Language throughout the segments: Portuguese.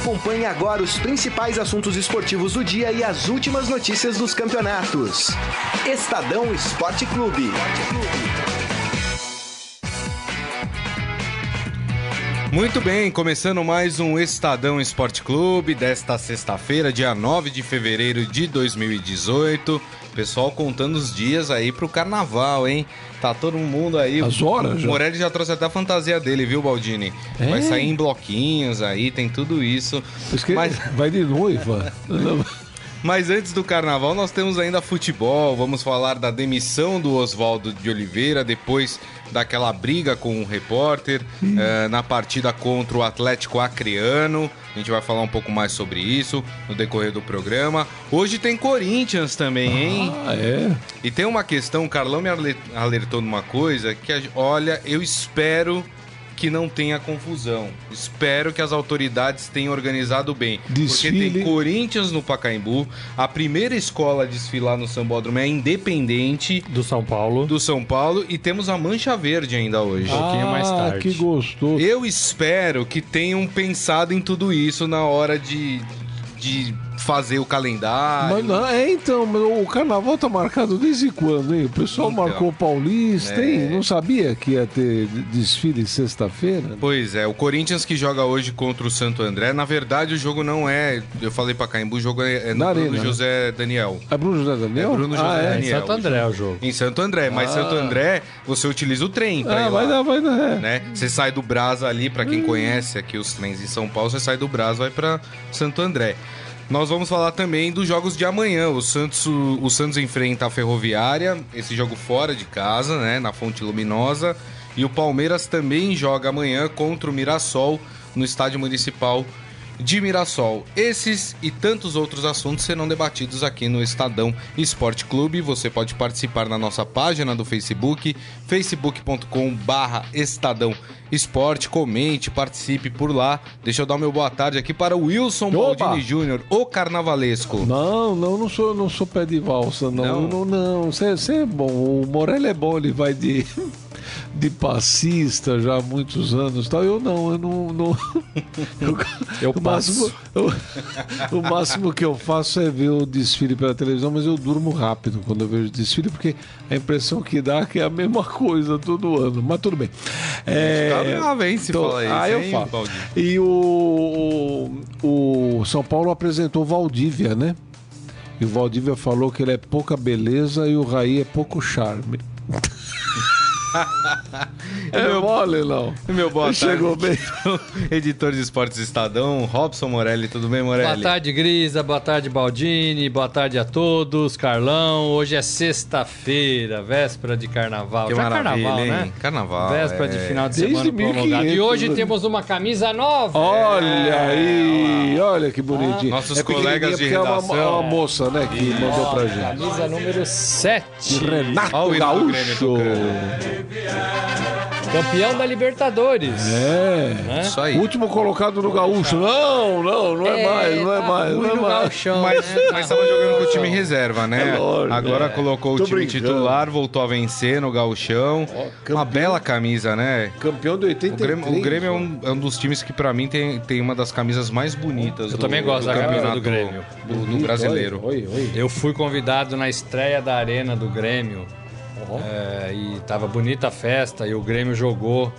Acompanhe agora os principais assuntos esportivos do dia e as últimas notícias dos campeonatos. Estadão Esporte Clube. Muito bem, começando mais um Estadão Esporte Clube desta sexta-feira, dia 9 de fevereiro de 2018. Pessoal contando os dias aí pro carnaval, hein? Tá todo mundo aí. As horas O já? Morelli já trouxe até a fantasia dele, viu, Baldini? É? Vai sair em bloquinhos aí, tem tudo isso. Mas, Vai de noiva. mas antes do carnaval, nós temos ainda futebol. Vamos falar da demissão do Oswaldo de Oliveira depois daquela briga com o repórter eh, na partida contra o Atlético Acreano. A gente vai falar um pouco mais sobre isso no decorrer do programa. Hoje tem Corinthians também, hein? Ah, é? E tem uma questão, o Carlão me ale- alertou numa coisa que, olha, eu espero que não tenha confusão. Espero que as autoridades tenham organizado bem. Porque Desfile. tem Corinthians no Pacaembu, a primeira escola a desfilar no Sambódromo é independente do São Paulo. do São Paulo e temos a Mancha Verde ainda hoje. pouquinho mais Ah, tarde. que gostoso. Eu espero que tenham pensado em tudo isso na hora de, de fazer o calendário. Mas não, é então, o carnaval tá marcado desde quando, hein? O pessoal Então. marcou o Paulista, É. hein? Não sabia que ia ter desfile sexta-feira? Pois é, o Corinthians que joga hoje contra o Santo André, na verdade o jogo não é, eu falei pra Caimbu, o jogo é, é no Bruno né? José Daniel. É Bruno José Daniel? É Bruno José ah, é? Daniel. Santo André é o jogo. Em Santo André, mas Santo André você utiliza o trem pra Ah, ir vai lá. dar, vai dar. é. Né? Você sai do Brás ali, pra quem conhece aqui os trens em São Paulo, você sai do Brás vai pra Santo André. Nós vamos falar também dos jogos de amanhã. O Santos, o, Santos enfrenta a Ferroviária, esse jogo fora de casa, né, na Fonte Luminosa, e o Palmeiras também joga amanhã contra o Mirassol no Estádio Municipal de Mirassol. Esses e tantos outros assuntos serão debatidos aqui no Estadão Esporte Clube. Você pode participar na nossa página do Facebook, facebook.com barra Estadão Esporte. Comente, participe por lá. Deixa eu dar meu boa tarde aqui para o Wilson Opa! Baldini Júnior, o carnavalesco. Não, não, não sou, não sou pé de valsa, não. Não? Não, não. Você é bom. O Morelli é bom, ele vai de, de passista já há muitos anos. Tal. Eu não, eu não. não eu, Eu o, máximo, eu- o máximo que eu faço é ver o desfile pela televisão, mas eu durmo rápido quando eu vejo o desfile, porque a impressão que dá é que é a mesma coisa todo ano. Mas tudo bem. É, Tá bravo, hein, se fala isso, Ah, eu hein, falo. Valdir? E o, o, o São Paulo apresentou Valdívia, né? E o Valdívia falou que ele é pouca beleza e o Raí é pouco charme. é meu- mole, não. Meu boa tarde. chegou bem. Editor de Esportes Estadão, Robson Morelli. Tudo bem, Morelli? Boa tarde, Grisa. Boa tarde, Baldini. Boa tarde a todos. Carlão. Hoje é sexta-feira, véspera de carnaval. Que Já maravilha, carnaval, hein? né? Carnaval, Véspera é. de final de Desde semana prolongado. E 1500, hoje né? temos uma camisa nova. Olha aí, olha que bonitinho. Nossos é colegas de pequenininha porque é uma- redação. uma, moça, né, que mandou pra gente. Camisa número 7. Renato Olha Gaúcho. Campeão da Libertadores. É. Né? Isso aí. Último colocado no Gaúcho. Não, não, não é, mais, não é tá mais, não é no mais. gauchão, Mas, né? mas tava jogando com o time reserva, né? É lógico, Agora é. colocou o Tô time brincando. titular, voltou a vencer no gauchão. campeão. Uma bela camisa, né? Campeão de O 83. Grêmio, o Grêmio é, um, é um dos times que pra mim tem, tem uma das camisas mais bonitas Eu do, também gosto do da camisa campeonato do Grêmio. do, do brasileiro. Oi, oi, oi. Eu fui convidado na estreia da Arena do Grêmio. É, e tava bonita a festa e o Grêmio jogou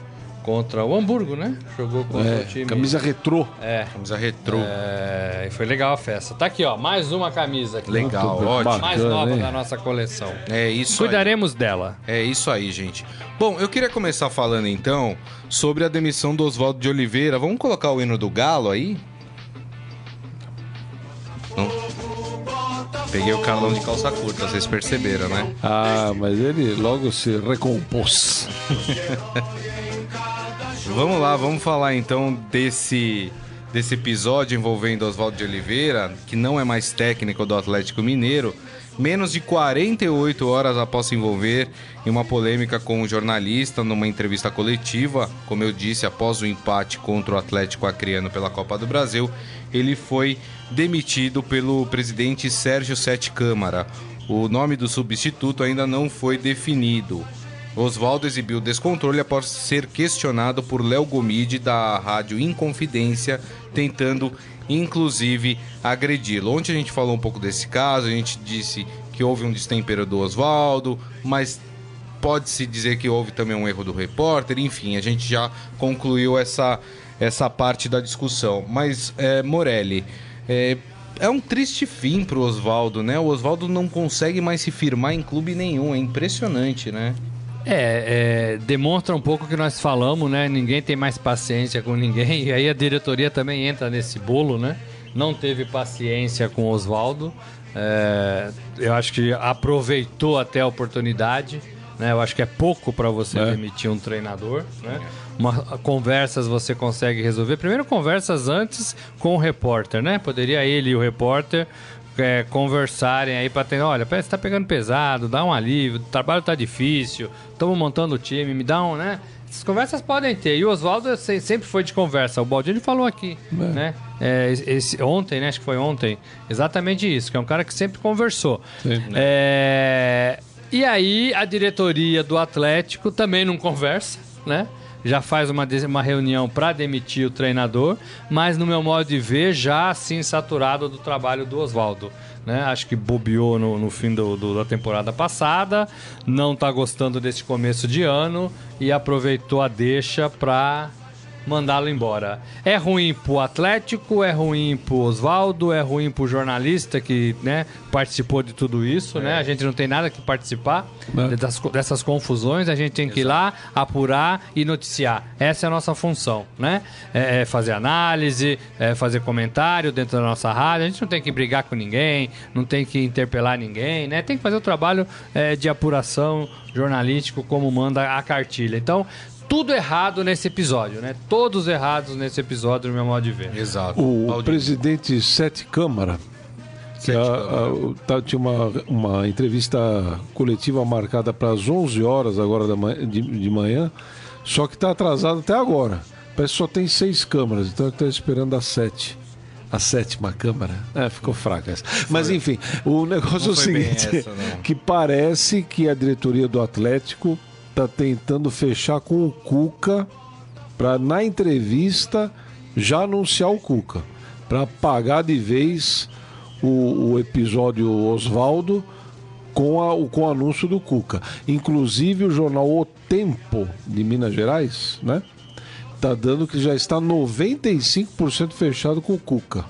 contra o Hamburgo, né? Jogou contra É, o time. camisa retrô. É. Camisa retrô. é, e foi legal a festa. Tá aqui, ó, mais uma camisa aqui. Legal, Muito ótimo. Mais Bacana, nova hein? da nossa coleção. É isso aí. Cuidaremos dela. É isso aí, gente. Bom, eu queria começar falando então sobre a demissão do Oswaldo de Oliveira. Vamos colocar o hino do Galo aí? Não. Peguei o Carlão de calça curta, vocês perceberam, né? Ah, mas ele logo se recompôs. Vamos lá, vamos falar então desse, desse episódio envolvendo Oswaldo de Oliveira, que não é mais técnico do Atlético Mineiro, menos de 48 horas após se envolver em uma polêmica com um jornalista numa entrevista coletiva, como eu disse, após o empate contra o Atlético Acreano pela Copa do Brasil, ele foi demitido pelo presidente Sérgio Sete Câmara. O nome do substituto ainda não foi definido. Oswaldo exibiu descontrole após ser questionado por Léo Gomide da rádio Inconfidência, tentando inclusive agredi-lo. Ontem a gente falou um pouco desse caso, a gente disse que houve um destempero do Oswaldo, mas pode-se dizer que houve também um erro do repórter, enfim, a gente já concluiu essa, essa parte da discussão. Mas, é, Morelli, é, é um triste fim pro Oswaldo, né? O Oswaldo não consegue mais se firmar em clube nenhum, é impressionante, né? É, é, demonstra um pouco o que nós falamos, né? Ninguém tem mais paciência com ninguém, e aí a diretoria também entra nesse bolo, né? Não teve paciência com o Oswaldo. É, eu acho que aproveitou até a oportunidade. Né? Eu acho que é pouco para você É. demitir um treinador. Né? Uma, conversas você consegue resolver. Primeiro, conversas antes com o repórter, né? Poderia ele e o repórter é, conversarem aí para ter, olha, parece que tá pegando pesado, dá um alívio, o trabalho tá difícil, estamos montando o time, me dá um, né? Essas conversas podem ter. E o Oswaldo se- sempre foi de conversa. O Baldini falou aqui, né? É, esse- ontem, né? Acho que foi ontem. Exatamente isso, que é um cara que sempre conversou. Sim. É, e aí a diretoria do Atlético também não conversa, né? Já faz uma, uma reunião para demitir o treinador, mas no meu modo de ver, já assim saturado do trabalho do Oswaldo. Né? Acho que bobeou no, no fim do- do- da temporada passada, não tá gostando desse começo de ano e aproveitou a deixa para mandá-lo embora. É ruim pro Atlético, é ruim pro Oswaldo, é ruim pro jornalista que né, participou de tudo isso, né? A gente não tem nada que participar É. das dessas confusões, a gente tem que ir lá, apurar e noticiar. Essa é a nossa função, né? É é fazer análise, é fazer comentário dentro da nossa rádio. A gente não tem que brigar com ninguém, não tem que interpelar ninguém, né? Tem que fazer o trabalho é, de apuração jornalístico como manda a cartilha. Então, tudo errado nesse episódio, né? Todos errados nesse episódio, no meu modo de ver. Exato. O Baldini. presidente Sete Câmara, que a- a- tá- tinha uma, uma entrevista coletiva marcada para as 11 horas agora da manhã- de, de manhã, só que está atrasado até agora. Parece que só tem seis câmaras, então ele está esperando a sete. A sétima câmara. É, ficou fraca essa. Mas enfim, o negócio é o seguinte: essa, que parece que a diretoria do Atlético está tentando fechar com o Cuca para na entrevista já anunciar o Cuca, para apagar de vez o, o episódio Oswaldo com, a- o, com o anúncio do Cuca. Inclusive o jornal O Tempo de Minas Gerais, né? Tá dando que já está 95% fechado com o Cuca.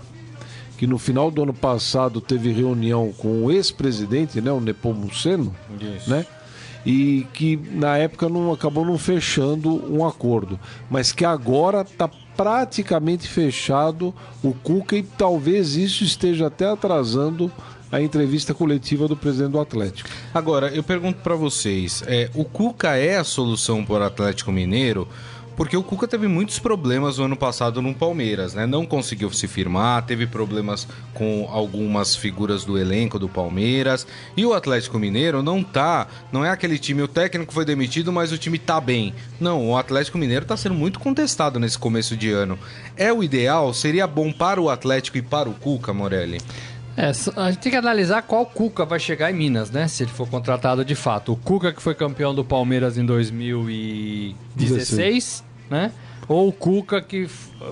Que no final do ano passado teve reunião com o ex-presidente, né, o Nepomuceno, Isso. né? E que na época não acabou não fechando um acordo, mas que agora está praticamente fechado o Cuca e talvez isso esteja até atrasando a entrevista coletiva do presidente do Atlético. Agora, eu pergunto pra vocês, é, o Cuca é a solução para o Atlético Mineiro? Porque o Cuca teve muitos problemas no ano passado no Palmeiras, né? Não conseguiu se firmar, teve problemas com algumas figuras do elenco do Palmeiras. E o Atlético Mineiro não tá, não é aquele time, o técnico foi demitido, mas o time tá bem. Não, o Atlético Mineiro tá sendo muito contestado nesse começo de ano. É o ideal? Seria bom para o Atlético e para o Cuca, Morelli? É, a gente tem que analisar qual Cuca vai chegar em Minas, né? Se ele for contratado de fato. O Cuca que foi campeão do Palmeiras em 2016, né? Ou o Cuca que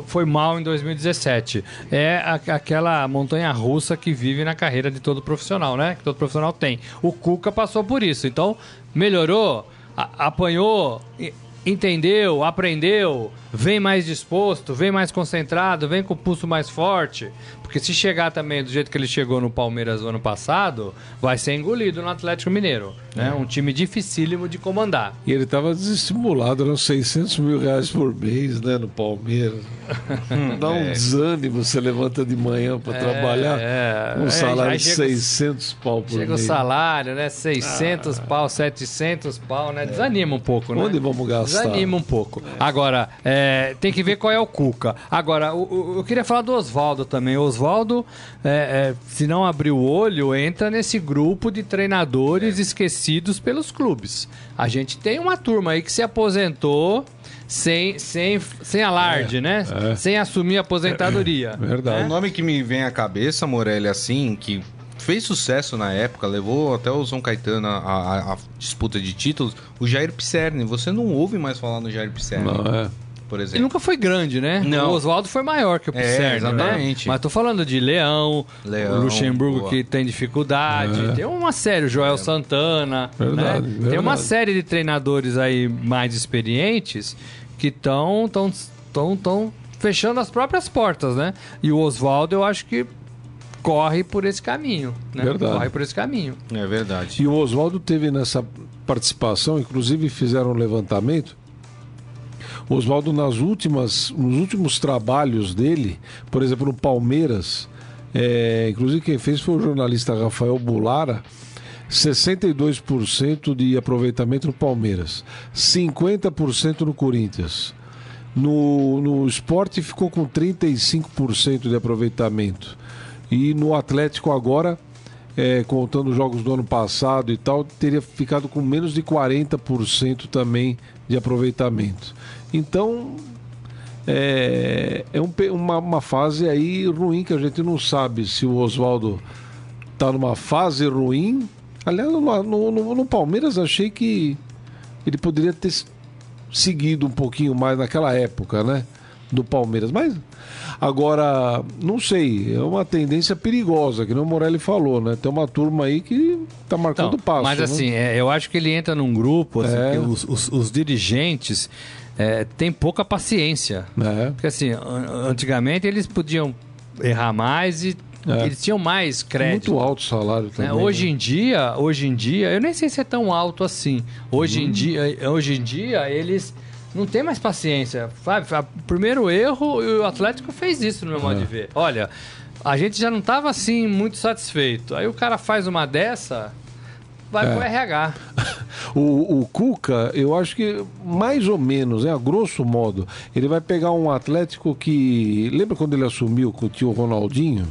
foi mal em 2017. É a- aquela montanha russa que vive na carreira de todo profissional, né? Que todo profissional tem. O Cuca passou por isso. Então, melhorou, a- apanhou, entendeu, aprendeu, vem mais disposto, vem mais concentrado, vem com o pulso mais forte. Porque se chegar também do jeito que ele chegou no Palmeiras no ano passado, vai ser engolido no Atlético Mineiro. Né? Um time dificílimo de comandar. E ele estava desestimulado, eram 600 mil reais por mês, né, no Palmeiras. Dá um desânimo, você levanta de manhã para trabalhar, é. um É, salário de chega o- 600 pau por Chega o mês. salário, né? 600 pau, 700 pau, né? Desanima um pouco, né? Onde vamos gastar? Desanima um pouco. Agora, é, tem que ver qual é o Cuca. Agora, o- o- eu queria falar do Oswaldo também. O Oswaldo, é, é, se não abrir o olho, entra nesse grupo de treinadores esquecidos pelos clubes. A gente tem uma turma aí que se aposentou sem, sem, sem alarde, né? é. Sem assumir a aposentadoria. Verdade. O nome que me vem à cabeça, Morelli, assim, que fez sucesso na época, levou até o São Caetano a, a- a disputa de títulos, o Jair Pisserni. Você não ouve mais falar no Jair Pisserni, Não, é. Por Ele exemplo. nunca foi grande, né? Não. O Oswaldo foi maior que o É, Pisserni, exatamente. né? Mas tô falando de Leão, Leão, o Luxemburgo boa. que tem dificuldade, tem uma série, o Joel Santana, É. Verdade, né? verdade. Tem uma série de treinadores aí mais experientes que estão tão, tão, tão fechando as próprias portas, né? E o Oswaldo, eu acho que corre por esse caminho, né? Verdade. Corre por esse caminho. É verdade. E o Oswaldo teve nessa participação, inclusive fizeram um levantamento. O Oswaldo nas últimas, nos últimos trabalhos dele, por exemplo, no Palmeiras, é, inclusive quem fez foi o jornalista Rafael Bulara, 62% de aproveitamento no Palmeiras, 50% no Corinthians. No, no esporte ficou com 35% de aproveitamento. E no Atlético agora, é, contando os jogos do ano passado e tal, teria ficado com menos de 40% também de aproveitamento. Então, é, é um uma, uma fase aí ruim que a gente não sabe se o Oswaldo está numa fase ruim. Aliás, no, no- no- Palmeiras achei que ele poderia ter seguido um pouquinho mais naquela época, né? Do Palmeiras. Mas agora, não sei, é uma tendência perigosa, que nem o Morelli falou, né? Tem uma turma aí que tá marcando Então, passo. mas né? assim, é, eu acho que ele entra num grupo, assim, É. os, os- os dirigentes é, têm pouca paciência. É. Porque assim, an- antigamente eles podiam errar mais e É. eles tinham mais crédito. Muito alto o salário né? também. Hoje né? em dia, hoje em dia, eu nem sei se é tão alto assim. Hoje Hum. em dia, hoje em dia eles não têm mais paciência. Sabe? Primeiro erro, o Atlético fez isso no meu É. modo de ver. Olha, a gente já não estava assim muito satisfeito. Aí o cara faz uma dessa, vai É. pro RH. O, o Cuca, eu acho que mais ou menos, né, a grosso modo, ele vai pegar um Atlético que. Lembra quando ele assumiu com o tio Ronaldinho?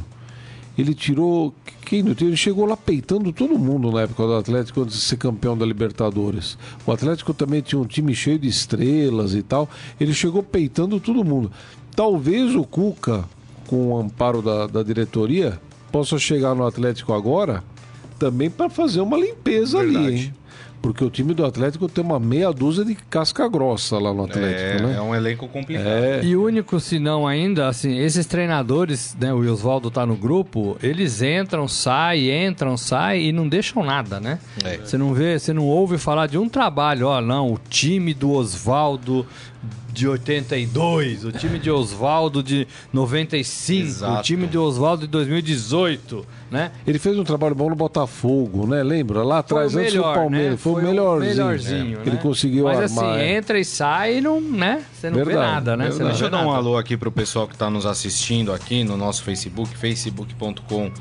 Ele tirou. Quem não Ele chegou lá peitando todo mundo na época do Atlético antes de ser campeão da Libertadores. O Atlético também tinha um time cheio de estrelas e tal. Ele chegou peitando todo mundo. Talvez o Cuca, com o amparo da, da diretoria, possa chegar no Atlético agora também para fazer uma limpeza ali, Verdade. hein? Porque o time do Atlético tem uma meia dúzia de casca grossa lá no Atlético, É, né? é um elenco complicado. É. E o único senão ainda, assim, esses treinadores, né, o Oswaldo tá no grupo, eles entram, saem, entram, saem e não deixam nada, né? É. Você não vê, você não ouve falar de um trabalho, ó, não, o time do Oswaldo de 82, o time de Oswaldo de 95, o Exato. time de Oswaldo de 2018, né? Ele fez um trabalho bom no Botafogo, né? Lembra? Lá Foi atrás, o antes do melhor, Palmeiras. né? Foi, o melhorzinho. melhorzinho, É, né? Ele conseguiu Mas armar. assim, é. entra e sai e não, né? Você não vê Verdade, nada, né? Você não verdade. Deixa eu vê dar um alô aqui pro pessoal que está nos assistindo aqui no nosso Facebook, facebook.com.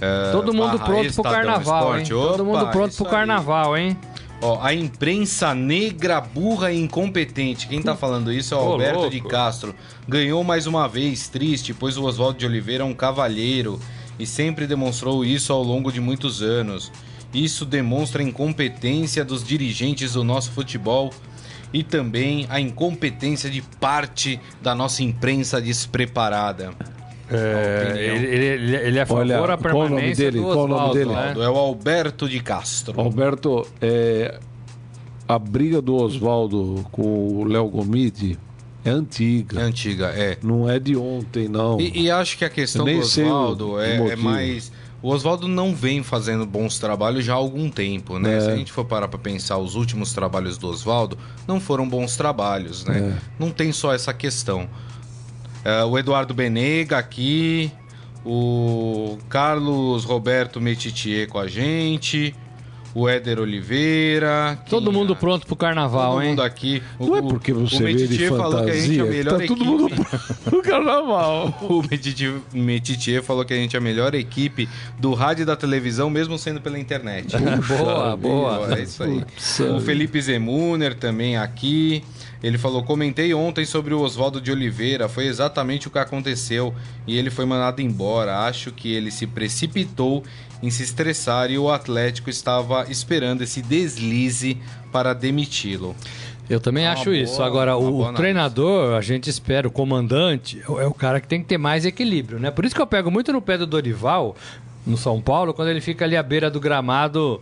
eh, Todo mundo pronto pro carnaval, hein? Esporte. Todo Opa, mundo pronto pro aí. carnaval, hein? Ó, a imprensa negra, burra e incompetente. Quem tá falando isso é o Ô, Alberto louco. de Castro. Ganhou mais uma vez, triste, pois o Oswaldo de Oliveira é um cavalheiro e sempre demonstrou isso ao longo de muitos anos. Isso demonstra a incompetência dos dirigentes do nosso futebol e também a incompetência de parte da nossa imprensa despreparada. É, ele, ele- ele é a favor Olha, da qual o nome permanência dele? do Qual o nome dele? né? É o Alberto de Castro. Alberto, é, a briga do Oswaldo com o Léo Gomide é É antiga. antiga, é. Não é de ontem, não. E, e acho que a questão do Oswaldo é, é mais. O Oswaldo não vem fazendo bons trabalhos já há algum tempo, né? É. Se a gente for parar pra pensar, os últimos trabalhos do Oswaldo não foram bons trabalhos, né? É. Não tem só essa questão. É, o Eduardo Benega aqui, o Carlos Roberto Metitier com a gente, o Éder Oliveira. Todo mundo é? pronto pro carnaval, Todo hein? mundo aqui. O, Não é porque você o vê de Metitier falou que a gente é a fantasia, melhor tá todo mundo no carnaval. O Metiti- Metitier falou que a gente é a melhor equipe do rádio e da televisão, mesmo sendo pela internet. boa, boa. É isso aí. Putz, O Felipe Zemuner também aqui. Ele falou: comentei ontem sobre o Oswaldo de Oliveira. Foi exatamente o que aconteceu. E ele foi mandado embora. Acho que ele se precipitou em se estressar e o Atlético estava esperando esse deslize para demiti-lo. Eu também Uma acho boa- isso. Agora, o, análise. treinador, a gente espera, o comandante, é o- é o cara que tem que ter mais equilíbrio, né? Por isso que eu pego muito no pé do Dorival. no São Paulo, quando ele fica ali à beira do gramado.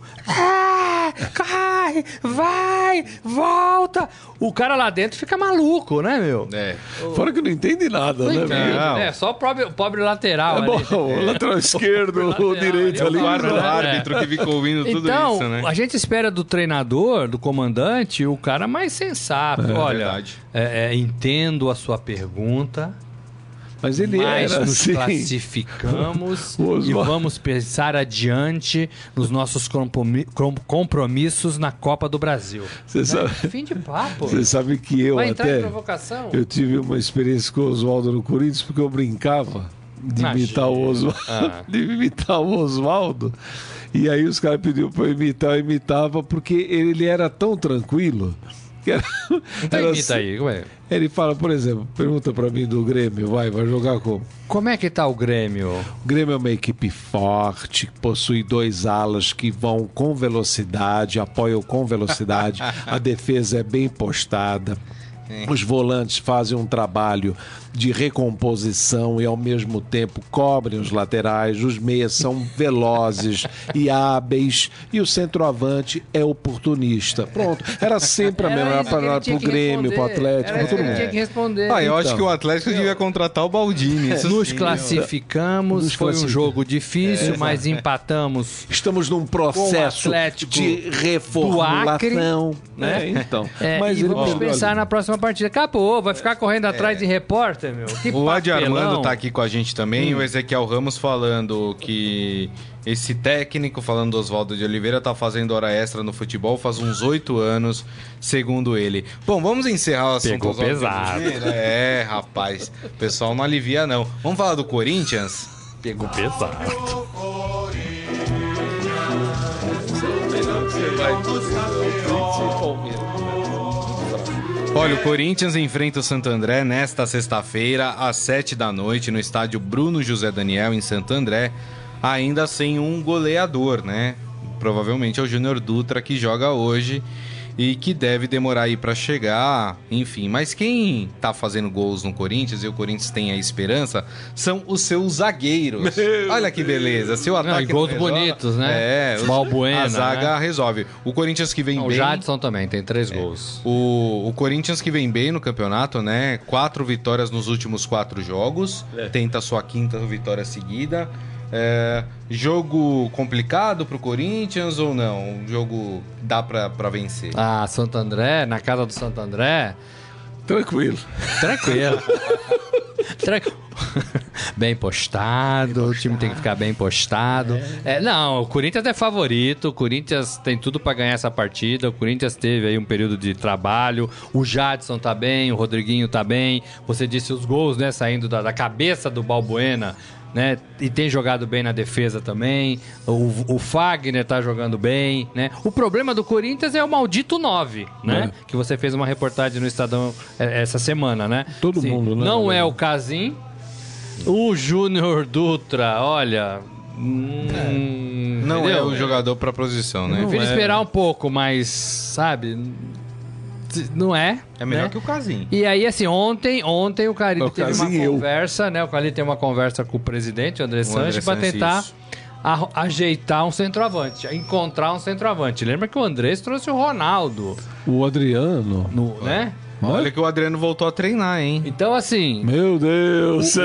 Cai, vai, volta. O cara lá dentro fica maluco, né, meu? É. Fora que não entende nada, Não né? entende, velho? Não. né? Só o pobre, o pobre lateral É bom, ali. o lateral esquerdo, o lateral direito ali, ali. O quarto É. árbitro que ficou ouvindo tudo Então, isso, né? a gente espera do treinador, do comandante, o cara mais sensato. Olha, verdade. é, é, entendo a sua pergunta, Mas ele mas era nos assim. classificamos e vamos pensar adiante nos nossos compromi- com- compromissos na Copa do Brasil. Você sabe, Fim de papo. você sabe que eu Vai entrar em até. provocação? Eu tive uma experiência com o Oswaldo no Corinthians porque eu brincava de Imagina. imitar o Oswaldo. Ah. De imitar o Oswaldo. E aí os caras pediram para eu imitar, eu imitava, porque ele era tão tranquilo. Que era, Então era imita assim- aí. ué. Ele fala, por exemplo, pergunta para mim do Grêmio, vai, vai jogar como? Como é que tá o Grêmio? O Grêmio é uma equipe forte, que possui dois alas que vão com velocidade, apoiam com velocidade. A defesa é bem postada. Os volantes fazem um trabalho de recomposição e ao mesmo tempo cobrem os laterais. Os meias são velozes e hábeis e o centroavante é oportunista. Pronto, era sempre a mesma para o Grêmio, para o. Atlético, Era para todo mundo. tinha que responder. Ah, eu acho Então. que o Atlético devia contratar o Baldini. isso Nos sim. classificamos, Nos foi um jogo difícil, mas empatamos. Estamos num processo de reformulação. né? É, então. É, Mas e ele vamos pensar ali. na próxima partida. Acabou, vai ficar correndo atrás de repórter, meu. Que O Adi. Armando tá aqui com a gente também, o Ezequiel Ramos falando que esse técnico, falando do Oswaldo de Oliveira, tá fazendo hora extra no futebol faz uns oito anos, segundo ele. Bom, vamos encerrar o assunto Pegou Oswaldo pesado. É, rapaz, o pessoal não alivia não. Vamos falar do Corinthians? Pegou pesado. Olha, o Corinthians enfrenta o Santo André nesta sexta-feira, às sete da noite, no estádio Bruno José Daniel, em Santo André, ainda sem um goleador, né? Provavelmente é o Júnior Dutra que joga hoje e que deve demorar aí pra chegar, enfim. Mas quem tá fazendo gols no Corinthians e o Corinthians tem a esperança são os seus zagueiros. Olha que beleza, seu Não, ataque e gols não resolve- bonitos, né? É, os- Balbuena, a zaga né? resolve. O Corinthians que vem O bem Jadson também tem três gols. o, o Corinthians que vem bem no campeonato, né? Quatro vitórias nos últimos quatro jogos. Tenta sua quinta vitória seguida. É, jogo complicado pro Corinthians ou não? Um jogo dá pra, pra vencer? Ah, Santo André, na casa do Santo André, Tranquilo. tranquilo. Tranquilo. Bem postado, o time tem que ficar bem postado. É, não, o Corinthians é favorito, o Corinthians tem tudo pra ganhar essa partida. O Corinthians teve aí um período de trabalho. O Jadson tá bem, o Rodriguinho tá bem. Você disse os gols, né, saindo da, da cabeça do Balbuena. Né? E tem jogado bem na defesa também. O, o Fagner tá jogando bem, né? O problema do Corinthians é o maldito 9, né? Que você fez uma reportagem no Estadão é, essa semana, né? Todo mundo, né? Não é o Casim. O Júnior Dutra, olha. hum, não é entendeu? o jogador pra posição, né? Prefiro é. esperar um pouco, mas, sabe? Não é. É melhor né? que o Casim. E aí, assim, ontem, ontem o Carille O teve uma eu. conversa, né? O Carille tem uma conversa com o presidente, o André Sanches, para tentar isso. ajeitar um centroavante, encontrar um centroavante. Lembra que o Andrés trouxe o Ronaldo, O Adriano. no, né? Olha que o Adriano voltou a treinar, hein? Então, assim, Meu Deus.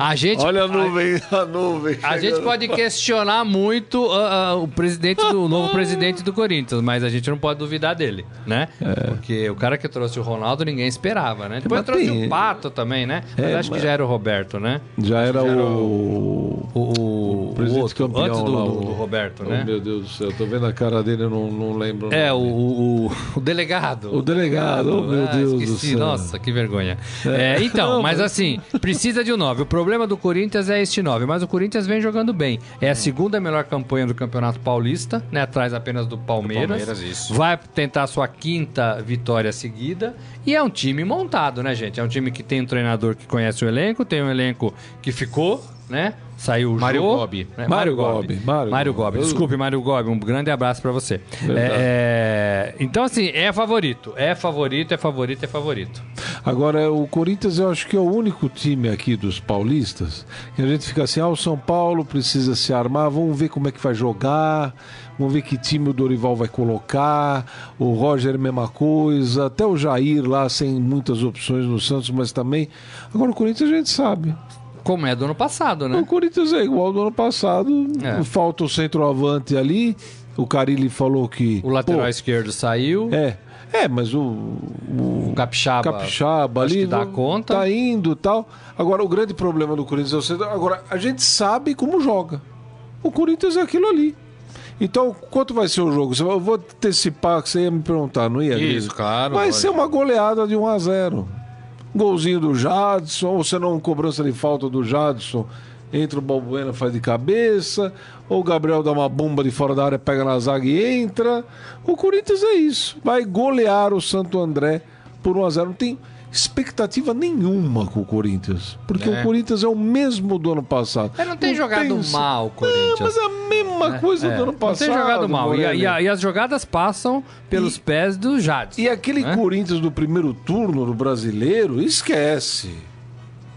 a gente... Olha a nuvem, a nuvem. A gente pode questionar muito ah, ah, o presidente do o novo presidente do Corinthians, mas a gente não pode duvidar dele, né? Porque o cara que trouxe o Ronaldo ninguém esperava, né? Depois trouxe tem- o Pato também, né? Mas É, acho que mas- já era o Roberto, né? Já era era o. O, o, O presidente outro, campeão antes do, lá, do- o- do Roberto, Oh, né? meu Deus do céu, tô vendo a cara dele, eu não, não lembro. É, o, o, o delegado. O delegado, oh, meu Ah, Deus do esqueci. Nossa, que vergonha. É, então, mas assim, precisa de um 9. O problema do Corinthians é este 9, mas o Corinthians vem jogando bem. É a segunda melhor campanha do Campeonato Paulista, né? Atrás apenas do Palmeiras. Palmeiras, isso. Vai tentar sua quinta vitória seguida. E é um time montado, né, gente? É um time que tem um treinador que conhece o elenco, tem um elenco que ficou, né? Saiu o Mário Jô, Gobi. né? Mário Gobi. Mário Mário Gobi. Gobi. Desculpe, Mário Gobi. Um grande abraço pra você. É, é, então, assim, é favorito. É favorito, é favorito, é favorito. Agora, o Corinthians eu acho que é o único time aqui dos paulistas que a gente fica assim, ah, o São Paulo precisa se armar, vamos ver como é que vai jogar, vamos ver que time o Dorival vai colocar, o Roger mesma coisa, até o Jair lá sem muitas opções no Santos, mas também. Agora o Corinthians a gente sabe. Como é do ano passado, O né? Corinthians é igual do ano passado, É. falta o centroavante ali, o Carilli falou que... O lateral pô, esquerdo saiu, É, é, mas o, o o Capixaba, Capixaba acho ali que dá não- conta. tá indo e tal. Agora, o grande problema do Corinthians é o centro. Agora, a gente sabe como joga. O Corinthians é aquilo ali. Então, quanto vai ser o jogo? Eu vou antecipar que você ia me perguntar, não ia? Isso, claro. Vai lógico. ser uma goleada de 1 a 0 Golzinho do Jadson, ou se não, cobrança de falta do Jadson, entra o Balbuena, faz de cabeça, ou o Gabriel dá uma bomba de fora da área, pega na zaga e entra. O Corinthians é isso. Vai golear o Santo André por 1 a 0 Não tem expectativa nenhuma com o Corinthians. Porque É. o Corinthians é o mesmo do ano passado. Ele não tem jogado tem- mal, o É, Corinthians. mas é a mesma coisa É, do ano não passado. tem jogado mal. E, a- e a- e as jogadas passam pelos E- pés do Jadson. E aquele né? Corinthians do primeiro turno do brasileiro, esquece.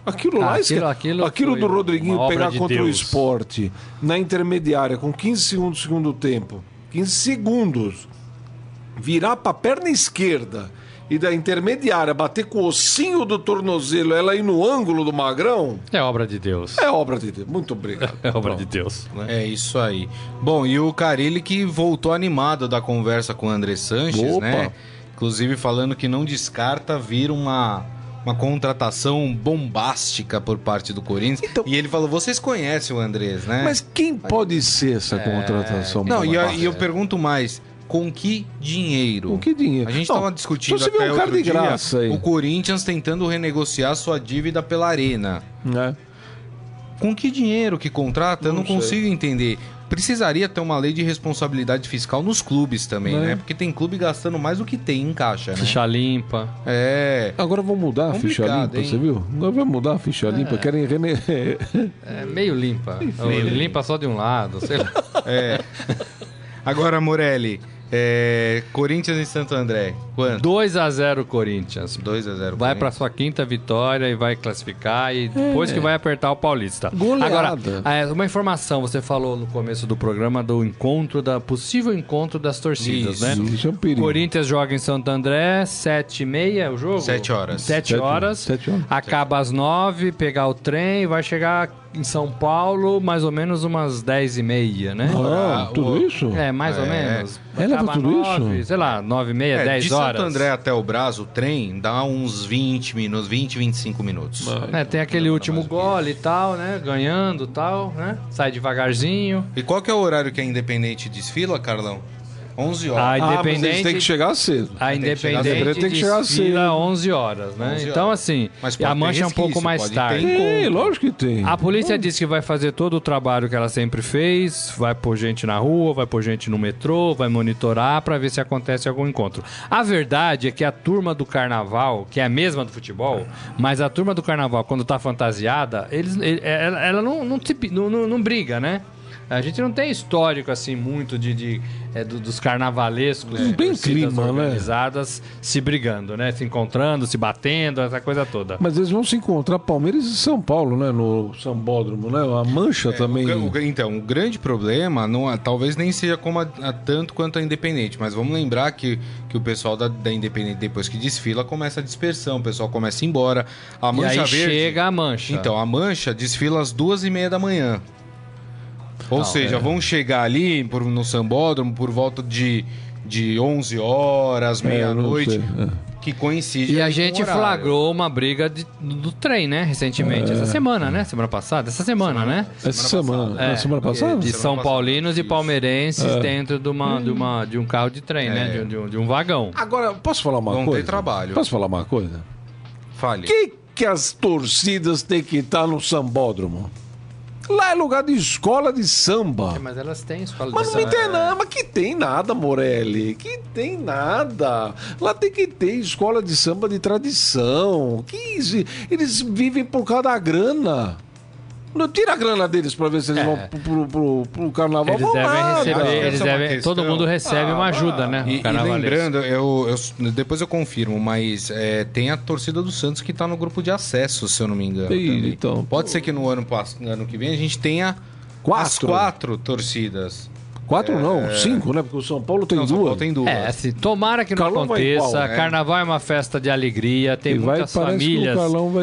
Aquilo lá, Ah, esquece. aquilo- Aquilo, aquilo do Rodriguinho pegar de contra o Deus. esporte na intermediária com 15 segundos do segundo tempo, 15 segundos, virar pra perna esquerda e da intermediária bater com o ossinho do tornozelo, ela ir no ângulo do magrão, É obra de Deus. é obra de Deus. Muito obrigado. É obra de Deus. né? É isso aí. Bom, e o Carilli que voltou animado da conversa com o André Sanches, Opa. né? Inclusive falando que não descarta vir uma, uma contratação bombástica por parte do Corinthians. Então- E ele falou: vocês conhecem o Andrés, né? Mas quem pode ser essa contratação? Não, e, eu- e eu pergunto mais: com que dinheiro? Com que dinheiro? A gente Não, estava discutindo você até um cara de dia graça aí. o Corinthians tentando renegociar sua dívida pela Arena. Né? Com que dinheiro que contrata? eu Não não sei. consigo entender. Precisaria ter uma lei de responsabilidade fiscal nos clubes também, Né? né? Porque tem clube gastando mais do que tem em caixa, né? Ficha limpa. É. Agora vão mudar a ficha Complicado, limpa, hein? você viu? Agora vai mudar a ficha limpa, querem rene... É meio limpa. Limpa só de um lado, sei lá. É. Agora, Morelli, é, Corinthians e Santo André. Quanto? 2 a 0 Corinthians. 2 a 0 Vai pra sua quinta vitória e vai classificar e depois que vai apertar o Paulista. Goleada. Agora, é, uma informação, você falou no começo do programa do encontro, da possível encontro das torcidas, Isso. né? Isso é um perigo. Corinthians joga em Santo André, 7 e meia o jogo? Sete horas. 7 Sete- horas. sete horas. Acaba às 9, pegar o trem, vai chegar em São Paulo mais ou menos umas 10 e meia, né? Ah, Ah, tudo o- isso? É, mais ou É. menos. É, leva Acaba tudo nove, isso? Sei lá, 9 e meia, É, 10 de horas. Santo André até o Brás, o trem, dá uns 20 minutos, 20, 25 minutos. É, tem aquele último gole e tal, né? Ganhando e tal, né? Sai devagarzinho. E qual que é o horário que a Independente desfila, Carlão? 11 A horas. Ah, mas eles Independente, têm que chegar cedo. a tem Independente. Tem que chegar cedo. 11 horas, né? 11 Então, horas. assim, Mas e pode a mancha é um pouco mais tarde. Tem, lógico que tem. A polícia disse que vai fazer todo o trabalho que ela sempre fez, vai pôr gente na rua, vai pôr gente no metrô, vai monitorar pra ver se acontece algum encontro. A verdade é que a turma do carnaval, que é a mesma do futebol, mas a turma do carnaval, quando tá fantasiada, eles, ele- ela, ela não, não, não- não briga, né? A gente não tem histórico assim muito de, de, é, do- dos carnavalescos, tem torcidas clima, né? organizadas se brigando, né? Se encontrando, se batendo, essa coisa toda. Mas eles vão se encontrar Palmeiras e São Paulo, né? No Sambódromo, né? A Mancha também. O o- então, o grande problema não é- talvez nem seja como a, a- tanto quanto a Independente, mas vamos lembrar que, que o pessoal da, da Independente, depois que desfila, começa a dispersão, o pessoal começa a ir embora. A E Mancha aí Verde. chega a mancha. Então, a Mancha desfila às duas e meia da manhã. Ou Não, seja, é. vão chegar ali por- no Sambódromo por volta de, de 11 horas, É, não meia-noite, é. que coincide E a ali com o gente horário. flagrou uma briga de- do, trem, né? Recentemente. Essa semana, né? Semana passada? Essa semana, né? Essa semana. passada. É, semana passada? De Semana São Paulinos e palmeirenses dentro de, uma, de, uma, de um carro de trem, né? De, um- de um, de um vagão. Agora, posso falar uma Vão coisa? ter trabalho. Posso falar uma coisa? Fale. que, que as torcidas têm que estar no sambódromo? Lá é lugar de escola de samba. Mas elas têm escola Mas de não me samba. tem nada, mas que tem nada, Morelli. Que tem nada. Lá tem que ter escola de samba de tradição. Que isso? Eles vivem por causa da grana. Não tira a grana deles pra ver se eles É. vão pro, pro, pro, pro carnaval. Eles Vão devem nada. receber, acho que eles essa é uma devem, questão. todo mundo recebe uma ajuda, né? E, e carnavalesco. lembrando, eu, eu- depois eu confirmo, mas é, tem a torcida do Santos que tá no grupo de acesso, se eu não me engano. Ih, também. então, Pode ser que no ano, pass- ano que vem a gente tenha Quatro. as quatro torcidas. Quatro não, cinco, né? Porque o São Paulo tem Não, São duas. Paulo tem duas. É, assim, tomara que não Carlão vai aconteça. igual, é. Carnaval é uma festa de alegria, tem E vai- muitas que o famílias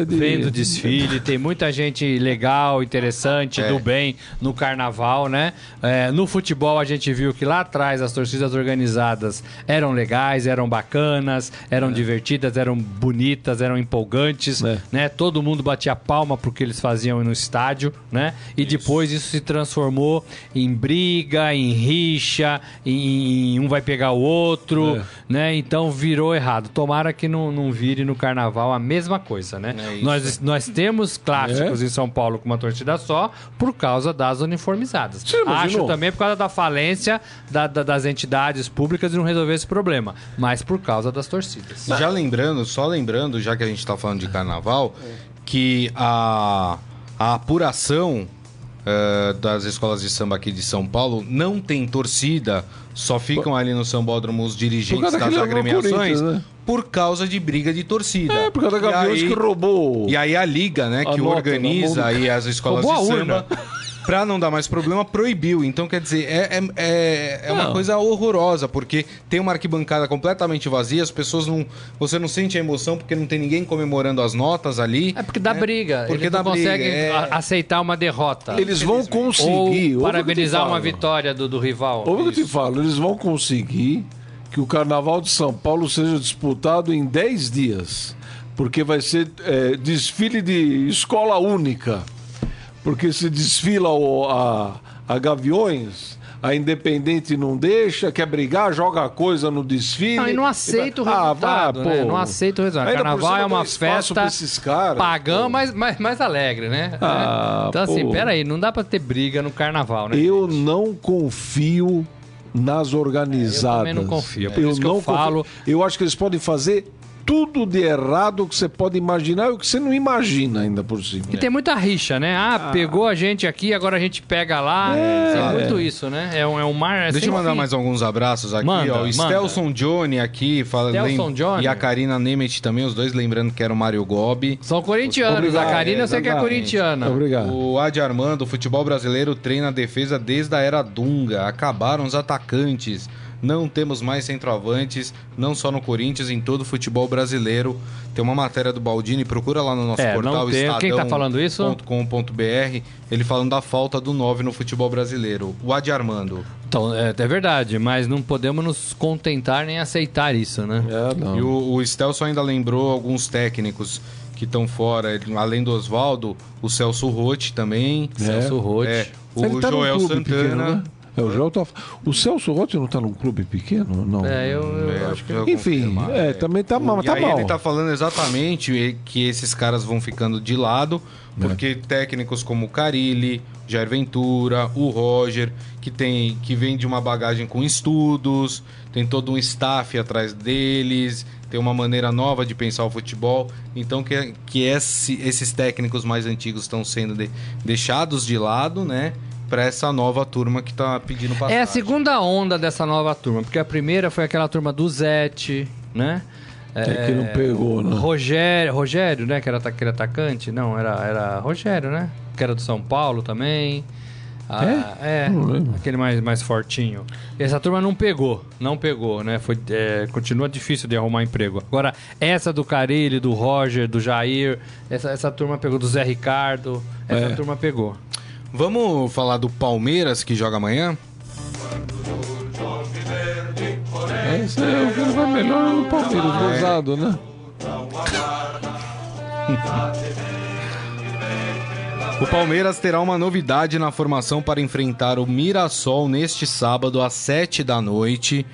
de- vendo desfile, tem muita gente legal, interessante, É. do bem no carnaval, né? É, no futebol a gente viu que lá atrás as torcidas organizadas eram legais, eram bacanas, eram divertidas, eram bonitas, eram empolgantes, É. né? Todo mundo batia palma porque eles faziam no estádio, né? E depois isso se transformou em briga, em rixa, em um vai pegar o outro, É. né? Então virou errado. Tomara que não, não vire no carnaval a mesma coisa, né? É nós, nós temos clássicos É. em São Paulo com uma torcida só por causa das uniformizadas. Imaginou? Acho também por causa da falência da- da- das entidades públicas de não resolver esse problema, mas por causa das torcidas. Já lembrando, só lembrando, já que a gente tá falando de carnaval, que a, a apuração eh, das escolas de samba aqui de São Paulo não tem torcida, só ficam ali no sambódromo os dirigentes das agremiações né? por causa de briga de torcida. É, por causa da Gaviões aí- que roubou. E aí a liga, né, que nota organiza aí as escolas Roubou de samba, pra não dar mais problema, proibiu. Então, quer dizer, é, é, é, é uma coisa horrorosa, porque tem uma arquibancada completamente vazia, as pessoas não... Você não sente a emoção porque não tem ninguém comemorando as notas ali. É porque dá né? briga. Porque Eles dá não conseguem briga, é. a- aceitar uma derrota. Eles vão conseguir. Ou parabenizar uma vitória do, do rival. Ouve o que eu te falo, eles vão conseguir que o Carnaval de São Paulo seja disputado em 10 dias. Porque vai ser é, desfile de escola única. Porque se desfila o- a, a Gaviões, a Independente não deixa, quer brigar, joga coisa no desfile. Não, e não aceita o Ah, resultado, vá, né? pô. Não aceita o resultado. Ainda Carnaval é uma festa pra esses caras, pagã, pô. mas mais, mais alegre, né? Ah, então, assim, pô. peraí, não dá pra ter briga no carnaval, né? Eu não confio nas organizadas. Eu também não confio, por isso que eu confio. falo- Eu acho que eles podem fazer tudo de errado que você pode imaginar e o que você não imagina ainda por cima. E tem muita rixa, né? Ah, pegou a gente aqui, agora a gente pega lá. É. É, muito isso, né? É um, é um mar. é Deixa eu mandar fim. mais alguns abraços aqui. Manda, ó, o manda. Stelson Johnny aqui. Fala, Stelson lem- Johnny? E a Karina Nemeth também, os dois lembrando que era o Mário Gobi. São corintianos. Obrigado, a Karina eu sei que é corintiana. Obrigado. O Adi Armando, o futebol brasileiro treina a defesa desde a era Dunga. Acabaram os atacantes. Não temos mais centroavantes, não só no Corinthians, em todo o futebol brasileiro. Tem uma matéria do Baldini, procura lá no nosso É, portal não tem. Quem tá falando isso? .com.br, ele falando da falta do 9 no futebol brasileiro. O Adi Armando. Então, é, é verdade, mas não podemos nos contentar nem aceitar isso, né? É, não. E o, o Stelson ainda lembrou alguns técnicos que estão fora, além do Oswaldo, o Celso Rotti também. Celso Rotti. É, o tá Joel Santana. pequeno, né? É, o, Joel tá... o Celso Rotti não tá num clube pequeno? Não. É, eu, eu É, acho que. eu- Enfim, é, é. também tá mal. E Tá aí mal. ele tá falando exatamente que esses caras vão ficando de lado, porque técnicos como o Carilli, Jair Ventura, o Roger, que tem que vem de uma bagagem com estudos, tem todo um staff atrás deles, tem uma maneira nova de pensar o futebol. Então que, que esse- esses técnicos mais antigos estão sendo de- deixados de lado, né? Pra essa nova turma que tá pedindo passagem. É a segunda onda dessa nova turma, porque a primeira foi aquela turma do Zete, né? É que não pegou, né? Rogério, Rogério, né? Que era aquele atacante. Não, era, era Rogério, né? Que era do São Paulo também. Ah, é? Lembro. aquele mais, mais fortinho. Essa turma não pegou, não pegou, né? Foi, é, continua difícil de arrumar emprego. Agora, essa do Carilli, do Roger, do Jair, essa, essa turma pegou, do Zé Ricardo, essa É. turma pegou. Vamos falar do Palmeiras que joga amanhã? Esse é o que vai melhor no Palmeiras, É. gozado, né? O Palmeiras terá uma novidade na formação para enfrentar o Mirassol neste sábado às 7 da noite,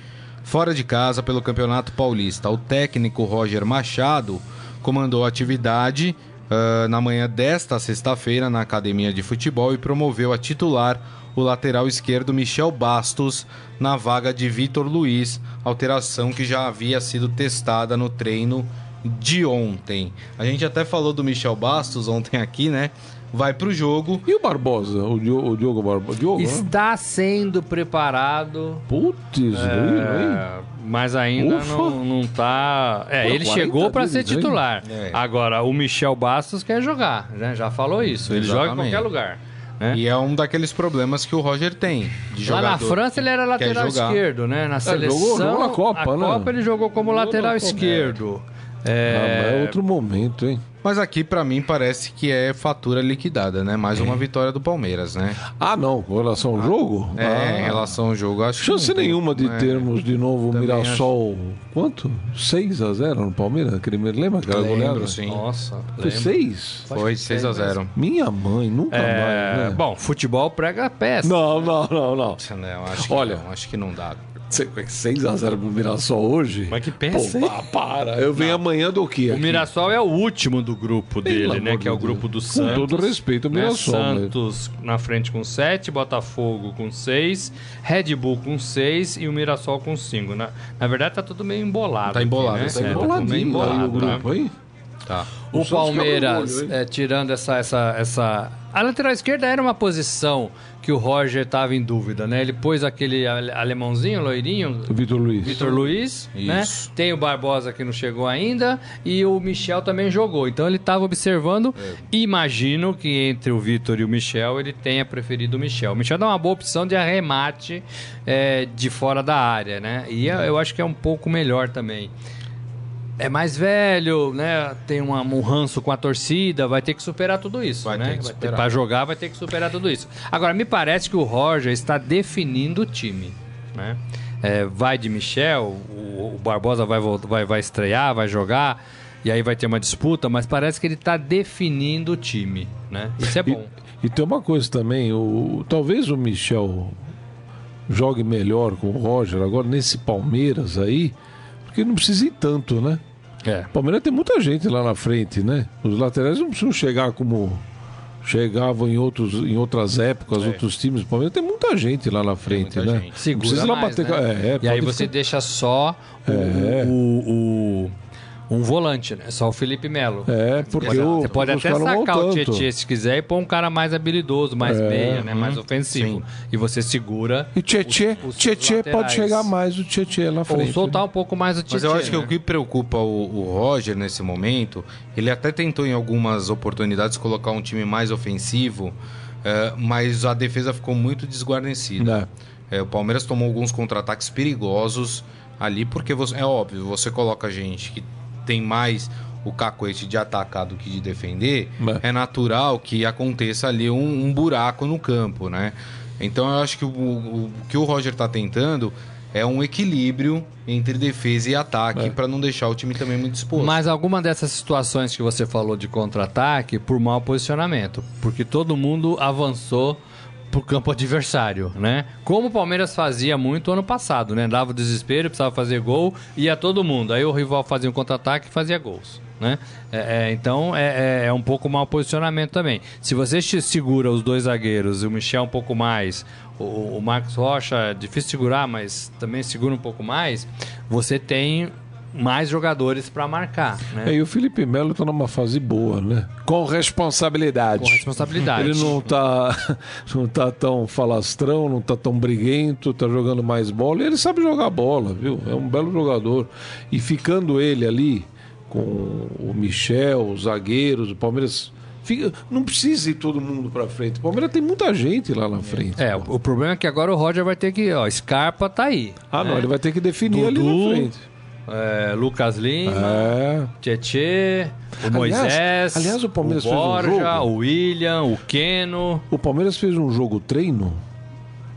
fora de casa pelo Campeonato Paulista. O técnico Roger Machado comandou a atividade ah, na manhã desta sexta-feira na academia de futebol e promoveu a titular o lateral esquerdo Michel Bastos na vaga de Vitor Luiz, alteração que já havia sido testada no treino de ontem. A gente até falou do Michel Bastos ontem aqui, né? Vai pro jogo. E o Barbosa? O Diogo, o Diogo Barbosa? Diogo, né? Está sendo preparado. Putz, é, mas ainda Ufa. não, não tá. É, Pô, ele 40 chegou para ser titular. É. Agora, o Michel Bastos quer jogar, né? Já falou isso. Ele joga em Exatamente. qualquer lugar. Né? E é um daqueles problemas que o Roger tem. De Lá na França ele era lateral esquerdo, né? Na seleção. jogou- jogou na Copa, a né? Copa ele jogou como Jogou lateral esquerdo. Ah, mas é É, outro momento, hein? Mas aqui, pra mim, parece que é fatura liquidada, né? Mais uma vitória do Palmeiras, né? Ah, não, com relação ao jogo? É, ah, em relação ao jogo, acho que Chance não tem, nenhuma de né? termos de novo o Também Mirassol. Quanto? 6 a 0 no Palmeiras? Aquele, lembra aquela goleada? Lembro, sim. Nossa, Foi lembro. 6? Foi 6 a 0 Minha mãe, nunca É, mais, né? Bom, futebol prega a peça. Não, não, não, não. Não, acho que Olha. não, acho que não dá. 6x0 pro Mirassol hoje? Mas que Pô, peça, hein? pá, para. Eu venho amanhã do quê? O? Mirassol é o último do grupo Pelo dele, né? Que é o grupo do Com Santos. todo respeito ao né? Mirassol, né? Santos na frente com 7, Botafogo com 6, Red Bull com 6 e o Mirassol com 5. Na, na verdade tá tudo meio embolado. Tá embolado, aqui, né? tá Tá É, tudo meio emboladinho aí o embolado, né? grupo, hein? Tá. O, O Palmeiras, é, tirando essa, essa, essa. A lateral esquerda era uma posição que o Roger estava em dúvida, né? Ele pôs aquele ale- alemãozinho, loirinho, O Vitor Luiz. Vitor Luiz, né? Isso. Tem o Barbosa que não chegou ainda e o Michel também jogou. Então ele estava observando. Imagino que entre o Vitor e o Michel ele tenha preferido o Michel. O Michel dá uma boa opção de arremate é, de fora da área, né? E é- eu acho que é um pouco melhor também. É mais velho, né? Tem uma, um ranço com a torcida, vai ter que superar tudo isso, Vai né? Para jogar, vai ter que superar tudo isso. Agora, me parece que o Roger está definindo o time, né? É, vai de Michel, o, o Barbosa vai, vai, vai estrear, vai jogar, e aí vai ter uma disputa, mas parece que ele está definindo o time, né? Isso é bom. E tem uma coisa também, o, talvez o Michel jogue melhor com o Roger agora nesse Palmeiras aí, porque não precisa ir tanto, né? É. O Palmeiras tem muita gente lá na frente, né? Os laterais não precisam chegar como chegavam em, outros, em outras épocas, outros times. O Palmeiras tem muita gente lá na frente, né? gente. Segura precisa lá mais, bater. né? É, é, e aí você ficar- deixa só o, É. o- o- um volante, né? Só o Felipe Melo. É, porque o, Você pode os até sacar o. Tietchan se quiser e pôr um cara mais habilidoso, mais É, meia, né? mais ofensivo. E você segura. E os- os Tietê pode chegar mais o Tietê lá na frente. Ou soltar um pouco mais o Tietchan. Mas eu acho que né? o que preocupa o, o Roger nesse momento, ele até tentou em algumas oportunidades colocar um time mais ofensivo, eh, mas a defesa ficou muito desguarnecida. É, o Palmeiras tomou alguns contra-ataques perigosos ali, porque você, é óbvio, você coloca gente que tem mais o cacoete de atacar do que de defender, É. é natural que aconteça ali um, um buraco no campo, né? Então eu acho que o, o- o que o Roger tá tentando é um equilíbrio entre defesa e ataque É. para não deixar o time também muito exposto. Mas alguma dessas situações que você falou de contra-ataque por mau posicionamento, porque todo mundo avançou pro campo adversário, né? Como o Palmeiras fazia muito ano passado, né? Dava o desespero, precisava fazer gol, ia todo mundo. Aí o rival fazia um contra-ataque e fazia gols, né? É, é, então é, é- é um pouco mau posicionamento também. Se você segura os dois zagueiros e o Michel um pouco mais, o, o Marcos Rocha é difícil segurar, mas também segura um pouco mais, você tem mais jogadores para marcar, né? É, e o Felipe Melo tá numa fase boa, né? Com responsabilidade. Com responsabilidade. Ele não tá, não tá tão falastrão, não tá tão briguento, tá jogando mais bola. E ele sabe jogar bola, viu? É um belo jogador. E ficando ele ali com o Michel, os zagueiros, o Palmeiras. fica- não precisa ir todo mundo pra frente. O Palmeiras tem muita gente lá na frente. É, o, o problema é que agora o Roger vai ter que, ó, Scarpa tá aí. Ah, não, né? ele vai ter que definir ali Dudu, na frente. É, Lucas Lima, É. Tietê, o Aliás- Moisés, aliás, o Palmeiras o fez um Borja, jogo. o William, o Keno. O Palmeiras fez um jogo treino,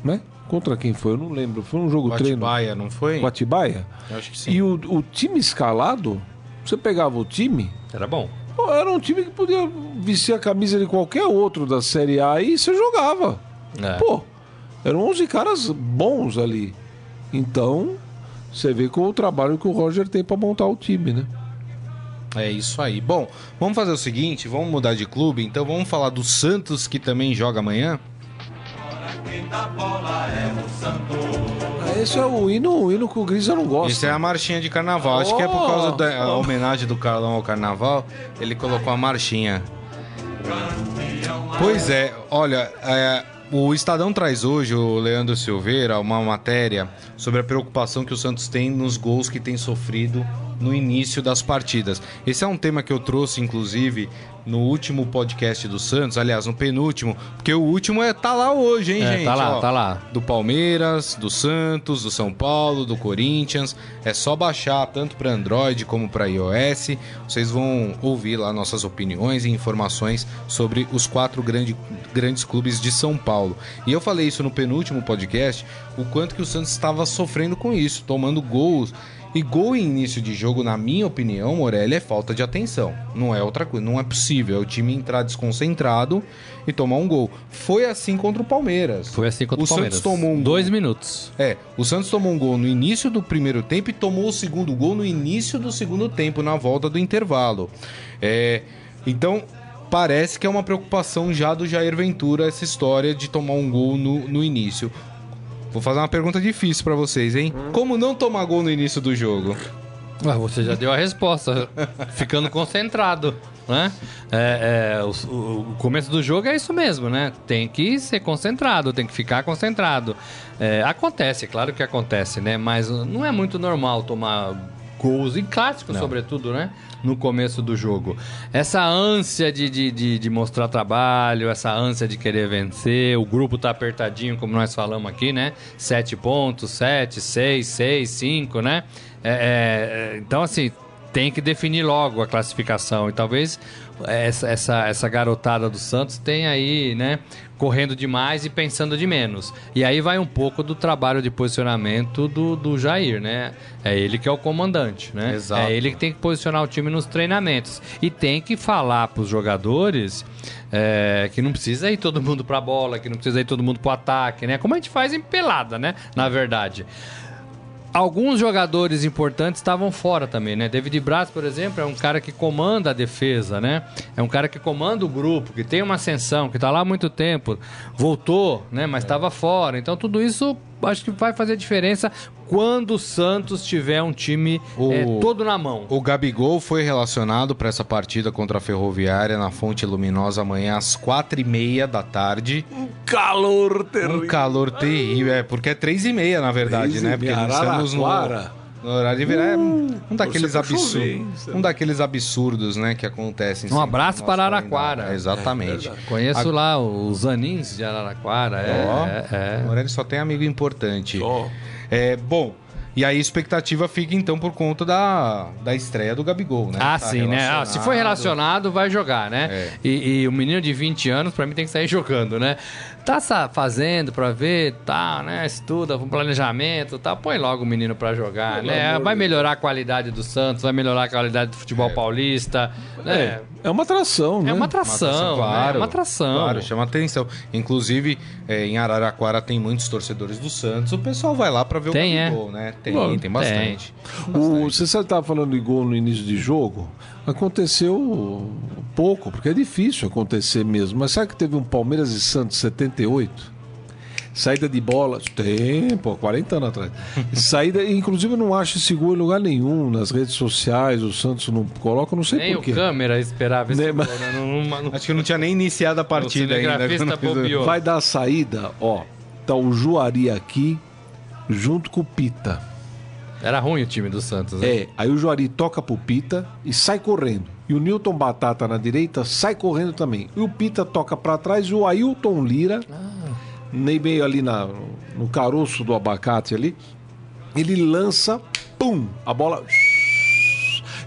né? Contra quem foi? Eu não lembro. Foi um jogo o treino. Atibaia, não foi? Com Atibaia? Eu acho que sim. E o, o time escalado, você pegava o time, Era bom. era um time que podia vestir a camisa de qualquer outro da Série A e você jogava. É. Pô, eram 11 caras bons ali. Então, você vê com o trabalho que o Roger tem pra montar o time, né? É isso aí. Bom, vamos fazer o seguinte, vamos mudar de clube, então vamos falar do Santos que também joga amanhã. Ah, Esse é o hino, o hino que o Grisa não gosta. Isso é a marchinha de carnaval. Acho que é por causa da a homenagem do Carlão ao carnaval, ele colocou a marchinha. Pois é, olha, é, o Estadão traz hoje, o Leandro Silveira, uma matéria sobre a preocupação que o Santos tem nos gols que tem sofrido no início das partidas. Esse é um tema que eu trouxe, inclusive, no último podcast do Santos, aliás, no penúltimo, porque o último é tá lá hoje, hein, É, gente? tá lá, Ó, tá lá. Do Palmeiras, do Santos, do São Paulo, do Corinthians. É só baixar tanto para Android como para iOS. Vocês vão ouvir lá nossas opiniões e informações sobre os quatro grande, grandes clubes de São Paulo. E eu falei isso no penúltimo podcast, o quanto que o Santos estava sofrendo com isso, tomando gols. E gol em início de jogo, na minha opinião, Morelli, é falta de atenção. Não é outra coisa, não é possível. É o time entrar desconcentrado e tomar um gol. Foi assim contra o Palmeiras. Foi assim contra o, o Palmeiras. Santos tomou um Dois gol. minutos. É, o Santos tomou um gol no início do primeiro tempo e tomou o segundo gol no início do segundo tempo, na volta do intervalo. É, então, parece que é uma preocupação já do Jair Ventura essa história de tomar um gol no, no início. Vou fazer uma pergunta difícil pra vocês, hein? Como não tomar gol no início do jogo? Ué, você já deu a resposta. Ficando concentrado, né? É, é, o, o começo do jogo é isso mesmo, né? Tem que ser concentrado, tem que ficar concentrado. É, acontece, claro que acontece, né? Mas não é muito normal tomar gols, em clássicos sobretudo, né? No começo do jogo. Essa ânsia de, de, de, de mostrar trabalho, essa ânsia de querer vencer, o grupo tá apertadinho, como nós falamos aqui, né? Sete pontos, sete, seis, seis, cinco, né? É, é, então, assim, tem que definir logo a classificação. E talvez essa, essa, essa garotada do Santos tenha aí, né, correndo demais e pensando de menos. E aí vai um pouco do trabalho de posicionamento do, do Jair, né? É ele que é o comandante, né? Exato. É ele que tem que posicionar o time nos treinamentos. E tem que falar para os jogadores é, que não precisa ir todo mundo para a bola, que não precisa ir todo mundo para o ataque, né? Como a gente faz em pelada, né? Na verdade. Alguns jogadores importantes estavam fora também, né? David Braz, por exemplo, é um cara que comanda a defesa, né? É um cara que comanda o grupo, que tem uma ascensão, que tá lá há muito tempo, voltou, né? Mas estava fora. Então tudo isso acho que vai fazer diferença quando o Santos tiver um time O- é, todo na mão. O Gabigol foi relacionado para essa partida contra a Ferroviária na Fonte Luminosa amanhã às quatro e meia da tarde. Calor Um terrível. calor terrível, é porque é três e meia na verdade, Três né? Porque meia, nós estamos no. No horário de verão. É um, um daqueles chover, absurdos, um daqueles absurdos, né, que acontecem. Um sempre abraço para Araraquara. Exatamente. Conheço lá os Anins de Araraquara. É, Ó, é, é. O Morelli só tem amigo importante. Ó. É, bom, e aí a expectativa fica então por conta da, da estreia do Gabigol, né? Ah, Tá sim, né? Ah, se for relacionado, vai jogar, né? É. E, e o menino de 20 anos, pra mim, tem que sair jogando, né? Tá fazendo pra ver, tá, né? Estuda, um planejamento, tá? Põe logo o menino pra jogar, né? Vai melhorar a qualidade do Santos, vai melhorar a qualidade do futebol paulista, né? É, é uma atração, né? É uma atração, né? É uma atração. Claro, chama atenção. Inclusive, é, em Araraquara tem muitos torcedores do Santos. O pessoal vai lá pra ver Tem, o é? Gabigol, né? Tem, Bom, tem bastante. O, você sabe, estava falando de gol no início de jogo. Aconteceu pouco, porque é difícil acontecer mesmo. Mas sabe que teve um Palmeiras e Santos 78? Saída de bola. Tem, pô, 40 anos atrás. Saída, inclusive, eu não acho gol em lugar nenhum. Nas redes sociais, o Santos não coloca, não sei Nem o porquê. câmera esperava esse Nem- gol, né? Não- não- não- Acho que não tinha nem iniciado a partida ainda. o- bobeou. Vai dar a saída, ó. Tá o Juari aqui, junto com o Pita. Era ruim o time do Santos, né? É, aí o Juari toca pro Pita e sai correndo. E o Newton Batata na direita sai correndo também. E o Pita toca pra trás e o Ailton Lira, nem meio ali na, no caroço do abacate ali, ele lança, pum, a bola.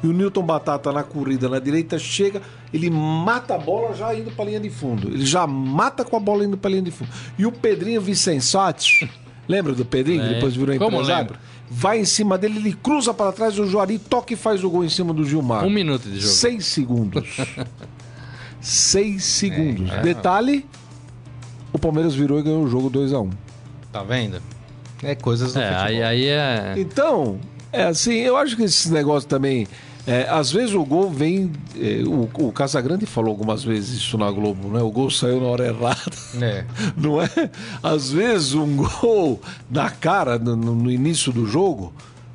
E o Newton Batata na corrida na direita chega, ele mata a bola já indo pra linha de fundo. Ele já mata com a bola indo pra linha de fundo. E o Pedrinho Vicensati, lembra do Pedrinho que É. depois virou Como empresário? lembro. Vai em cima dele, ele cruza para trás, o Juari toca e faz o gol em cima do Gilmar. Um minuto de jogo. Seis segundos. Seis segundos. É, é. Detalhe: o Palmeiras virou e ganhou o jogo 2 a 1 Tá vendo? É coisas do É, futebol. aí, aí é. Então, é assim, eu acho que esse negócio também. É, às vezes o gol vem. é, o, o Casagrande falou algumas vezes isso na Globo, né? O gol saiu na hora errada. É. Não é? Às vezes um gol na cara, no, no início do jogo,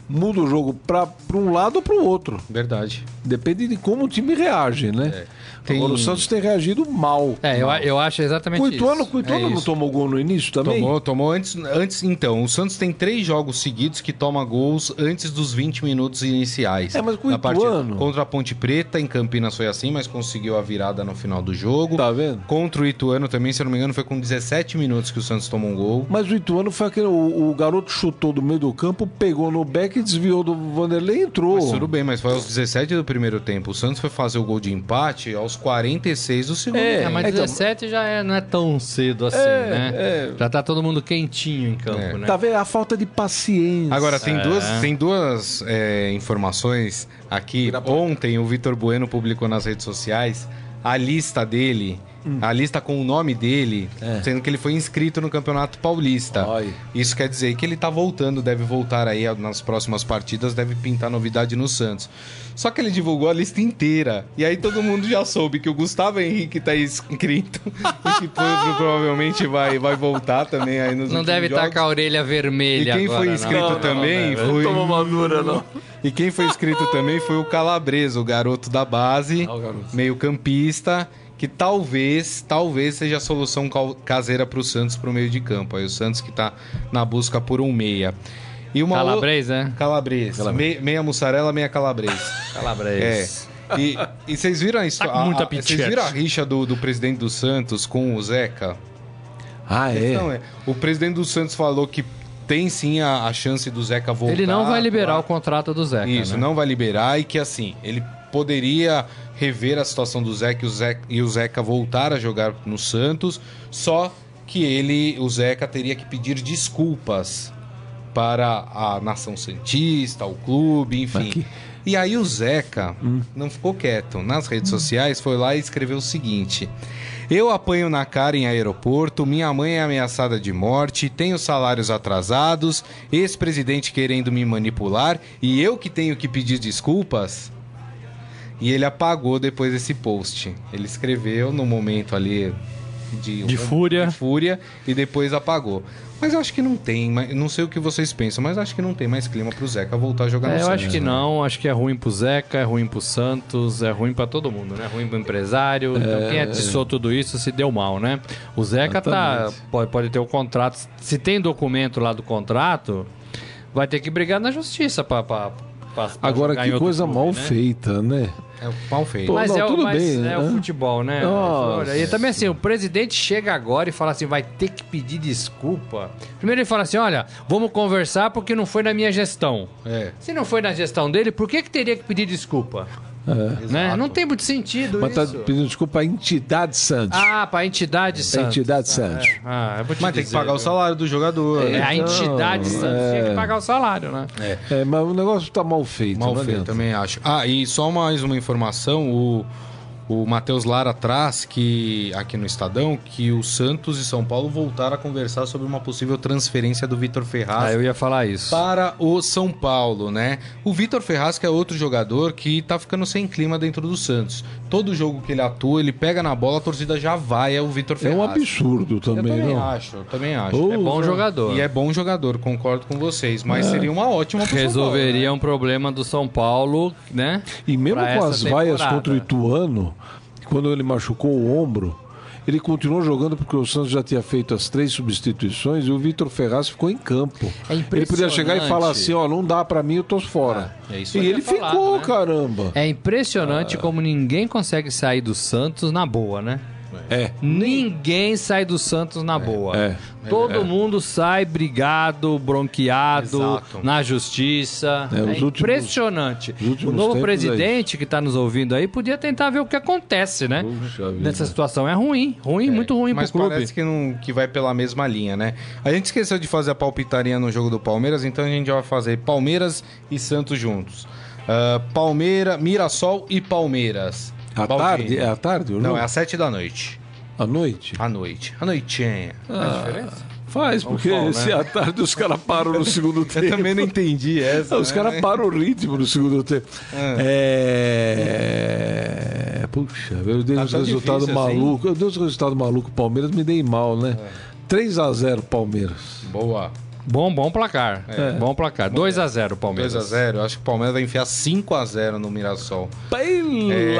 muda o jogo para um lado ou para o outro. Verdade. Depende de como o time reage, né? É. Tem- Agora o Santos tem reagido mal. É, eu, eu acho exatamente O isso. Ituano, o Ituano É não isso. tomou gol no início também? Tomou, tomou antes, antes. Então, o Santos tem três jogos seguidos que toma gols antes dos 20 minutos iniciais. É, mas o partida Ituano- Contra a Ponte Preta, em Campinas foi assim, mas conseguiu a virada no final do jogo. Tá vendo? Contra o Ituano também, se eu não me engano, foi com 17 minutos que o Santos tomou um gol. Mas o Ituano foi aquele. O, o garoto chutou do meio do campo, pegou no back, desviou do Vanderlei e entrou. Mas tudo bem, mas foi aos 17 do primeiro tempo. O Santos foi fazer o gol de empate aos 46 do segundo. É, É, mas Então- 17 já é, não é tão cedo assim, É, né? é. Já tá todo mundo quentinho em campo, É. né? Tá vendo? A falta de paciência. Agora, tem É. duas, tem duas é, informações aqui. Ontem o Vitor Bueno publicou nas redes sociais a lista dele, a lista com o nome dele, É. sendo que ele foi inscrito no Campeonato Paulista. Ai. Isso quer dizer que ele tá voltando, deve voltar aí nas próximas partidas, deve pintar novidade no Santos. Só que ele divulgou a lista inteira. E aí todo mundo já soube que o Gustavo Henrique tá inscrito e que pro- provavelmente vai, vai voltar também aí nos Não deve estar jogos. com a orelha vermelha E quem agora, foi não. inscrito Não, não, também não, foi. Toma madura, não. E quem foi inscrito também foi o Calabresa, o garoto da base, Ah, o garoto. meio campista, que talvez, talvez seja a solução caseira pro Santos pro meio de campo. Aí o Santos que tá na busca por um meia. E uma Calabresa, o- né? Calabresa. Meia, meia mussarela, meia calabresa. É. Calabresa. E, e vocês viram a história? Tá com muita Vocês viram a rixa do, do presidente do Santos com o Zeca? Ah, é? Não, é. O presidente do Santos falou que tem sim a, a chance do Zeca voltar. Ele não vai liberar atuar. o contrato do Zeca, Isso, né? não vai liberar e que assim, ele poderia rever a situação do Zeca e o Zeca, e o Zeca voltar a jogar no Santos, só que ele, o Zeca, teria que pedir desculpas para a nação santista, o clube, enfim. Mas que- E aí o Zeca não ficou quieto. Nas redes sociais foi lá e escreveu o seguinte: Eu apanho na cara em aeroporto, minha mãe é ameaçada de morte, tenho salários atrasados, ex-presidente querendo me manipular e eu que tenho que pedir desculpas. E ele apagou depois desse post. Ele escreveu no momento ali de, De fúria. de fúria e depois apagou. Mas eu acho que não tem, não sei o que vocês pensam, mas acho que não tem mais clima pro Zeca voltar a jogar no É, eu Santos. acho que né? não, acho que é ruim pro Zeca, é ruim pro Santos, é ruim pra todo mundo, né? É ruim pro empresário. Então quem atiçou tudo isso se deu mal, né? O Zeca tá, pode, pode ter o contrato. Se tem documento lá do contrato, vai ter que brigar na justiça pra. Pra, pra- pra Agora, que coisa clube, mal né? feita, né? É mal feito. Pô, Mas, não, é, tudo mas bem, é né? o futebol, né? Nossa. E também assim, o presidente chega agora e fala assim, vai ter que pedir desculpa. Primeiro ele fala assim, olha, vamos conversar porque não foi na minha gestão. É. Se não foi na gestão dele, por que, que teria que pedir desculpa? É. Né? Não tem muito sentido Mas tá isso. pedindo desculpa à entidade Santos. Ah, pra entidade a Santos. entidade Santos. Ah, eu vou te Mas tem que dizer, pagar o salário do jogador. É, né? a entidade Então, Santos tinha é. que pagar o salário, né? É, mas o negócio tá mal feito. Mal feito, também acho. Ah, e só mais uma informação: o, o Matheus Lara traz que, aqui no Estadão, que o Santos e São Paulo voltaram a conversar sobre uma possível transferência do Vitor Ferraz. Ah, eu ia falar isso. Para o São Paulo, né? O Vitor Ferraz, que é outro jogador que tá ficando sem clima dentro do Santos. Todo jogo que ele atua, ele pega na bola, a torcida já vai, é o Vitor É Ferraz. um absurdo Eu também, também não? acho, eu também acho. É bom jogador. E é bom jogador, concordo com vocês. Mas seria uma ótima pro Paulo, Resolveria né? um problema do São Paulo, né? E mesmo Pra com as vaias temporada. contra o Ituano, quando ele machucou o ombro, ele continuou jogando porque o Santos já tinha feito as três substituições e o Vitor Ferraz ficou em campo. É ele podia chegar e falar assim, ó, não dá pra mim, eu tô fora. É isso e aí. ele falado, ficou, né? caramba. É impressionante como ninguém consegue sair do Santos na boa, né? É. Ninguém sai do Santos na boa. é. Todo mundo sai brigado, bronqueado, Exato. na justiça. É, É, impressionante. os últimos o novo é presidente que está nos ouvindo aí podia tentar ver o que acontece, né? Puxa vida. Nessa situação é ruim, ruim, muito ruim Mas pro clube. parece que, não, que vai pela mesma linha, né? A gente esqueceu de fazer a palpitaria no jogo do Palmeiras, então a gente vai fazer Palmeiras e Santos juntos. Ah, Palmeira, Mirassol e Palmeiras. À Baldini. tarde? É à tarde? ou Não, é às sete da noite. à noite? À noite. À noitinha. Faz, porque sol, né? se à tarde os caras param no segundo tempo. Eu também não entendi essa. Não, os né? caras param o ritmo no segundo tempo. É. Puxa, meu Deus, Tá difícil assim? maluco. Meu Deus, o resultado maluco. Palmeiras me dei mal, né? 3 a 0 Palmeiras. Boa. Bom, bom placar. Bom placar. 2x0 Palmeiras. 2x0. Acho que o Palmeiras vai enfiar 5x0 no Mirassol. Pelo É,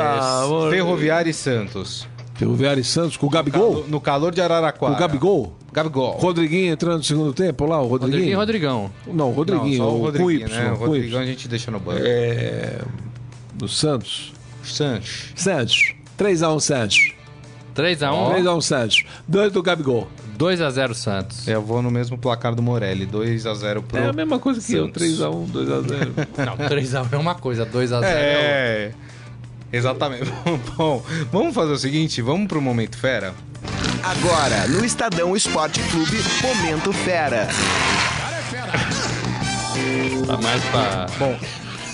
Ferroviária e Santos. Ferroviário e Santos com o Gabigol. No calor de Araraquara. Com o Gabigol. Gabigol. Rodriguinho entrando no segundo tempo lá, o Rodriguinho. Rodriguinho e Rodrigão. Não, o Rodriguinho, Não, só o o Rodriguinho, com Y, né? O com Rodrigão a gente deixa no banco. É, do Santos. Santos. Santos. 3x1 Santos. 3x1. 3x1 Santos. 2 do Gabigol. 2x0 Santos. Eu vou no mesmo placar do Morelli. 2x0 pro... É a mesma coisa que eu. Santos. 3x1, 2x0. Não, 3x1 é uma coisa, 2x0 É. Exatamente. Bom, vamos fazer o seguinte, vamos pro Momento Fera? Agora, no Estadão Esporte Clube, Momento Fera. Tá mais pra... Bom,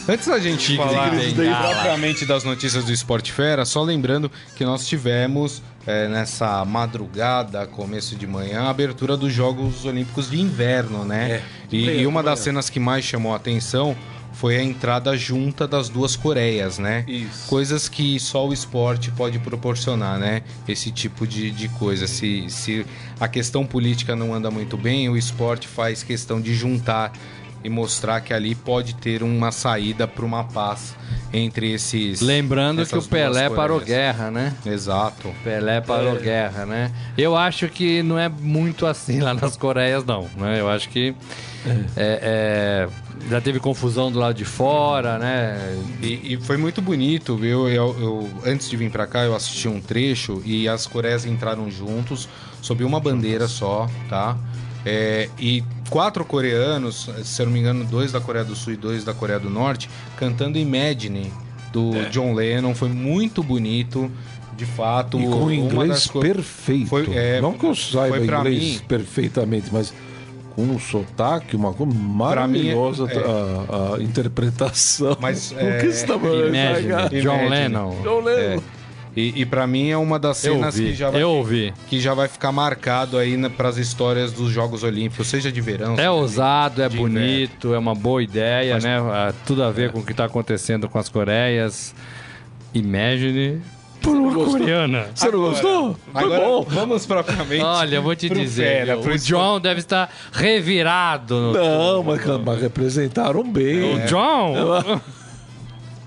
antes da gente falar bengala. propriamente das notícias do Esporte Fera, só lembrando que nós tivemos é, nessa madrugada, começo de manhã, a abertura dos Jogos Olímpicos de Inverno, né? e, e uma das cenas que mais chamou a atenção foi a entrada junta das duas Coreias, né? Isso. Coisas que só o esporte pode proporcionar, né? Esse tipo de, de coisa. Se, se a questão política não anda muito bem, o esporte faz questão de juntar e mostrar que ali pode ter uma saída para uma paz entre esses. Lembrando que o Pelé parou guerra, né? Exato. Pelé parou guerra, né? Eu acho que não é muito assim lá nas Coreias, não. Né? Eu acho que é, é, já teve confusão do lado de fora, né? E, e foi muito bonito, viu? Eu, eu- antes de vir pra cá, eu assisti um trecho e as Coreias entraram juntos sob uma bandeira só, tá? É, e quatro coreanos, se eu não me engano, dois da Coreia do Sul e dois da Coreia do Norte, cantando Imagine do É. John Lennon. Foi muito bonito, de fato. E com inglês perfeito. Foi- é, não que eu saiba inglês mim- perfeitamente, mas com um sotaque, uma coisa mim, maravilhosa é. a, a interpretação. Mas, o é, que você tá falando? Imagine, Saga? John. Lennon. John Lennon. E, e para mim é uma das Eu cenas ouvi, que já vai eu ouvi. que já vai ficar marcado aí para as histórias dos Jogos Olímpicos, seja de verão. É ousado, é bonito, é uma boa ideia, né? Ah, Tudo a ver com o que tá acontecendo com as Coreias. Imagine por uma gostou? coreana. Você não gostou? Foi Agora, bom. vamos propriamente. Olha, eu vou te pro dizer, fera, o esporte. John deve estar revirado. No... Não, mas, mas representaram bem. O John?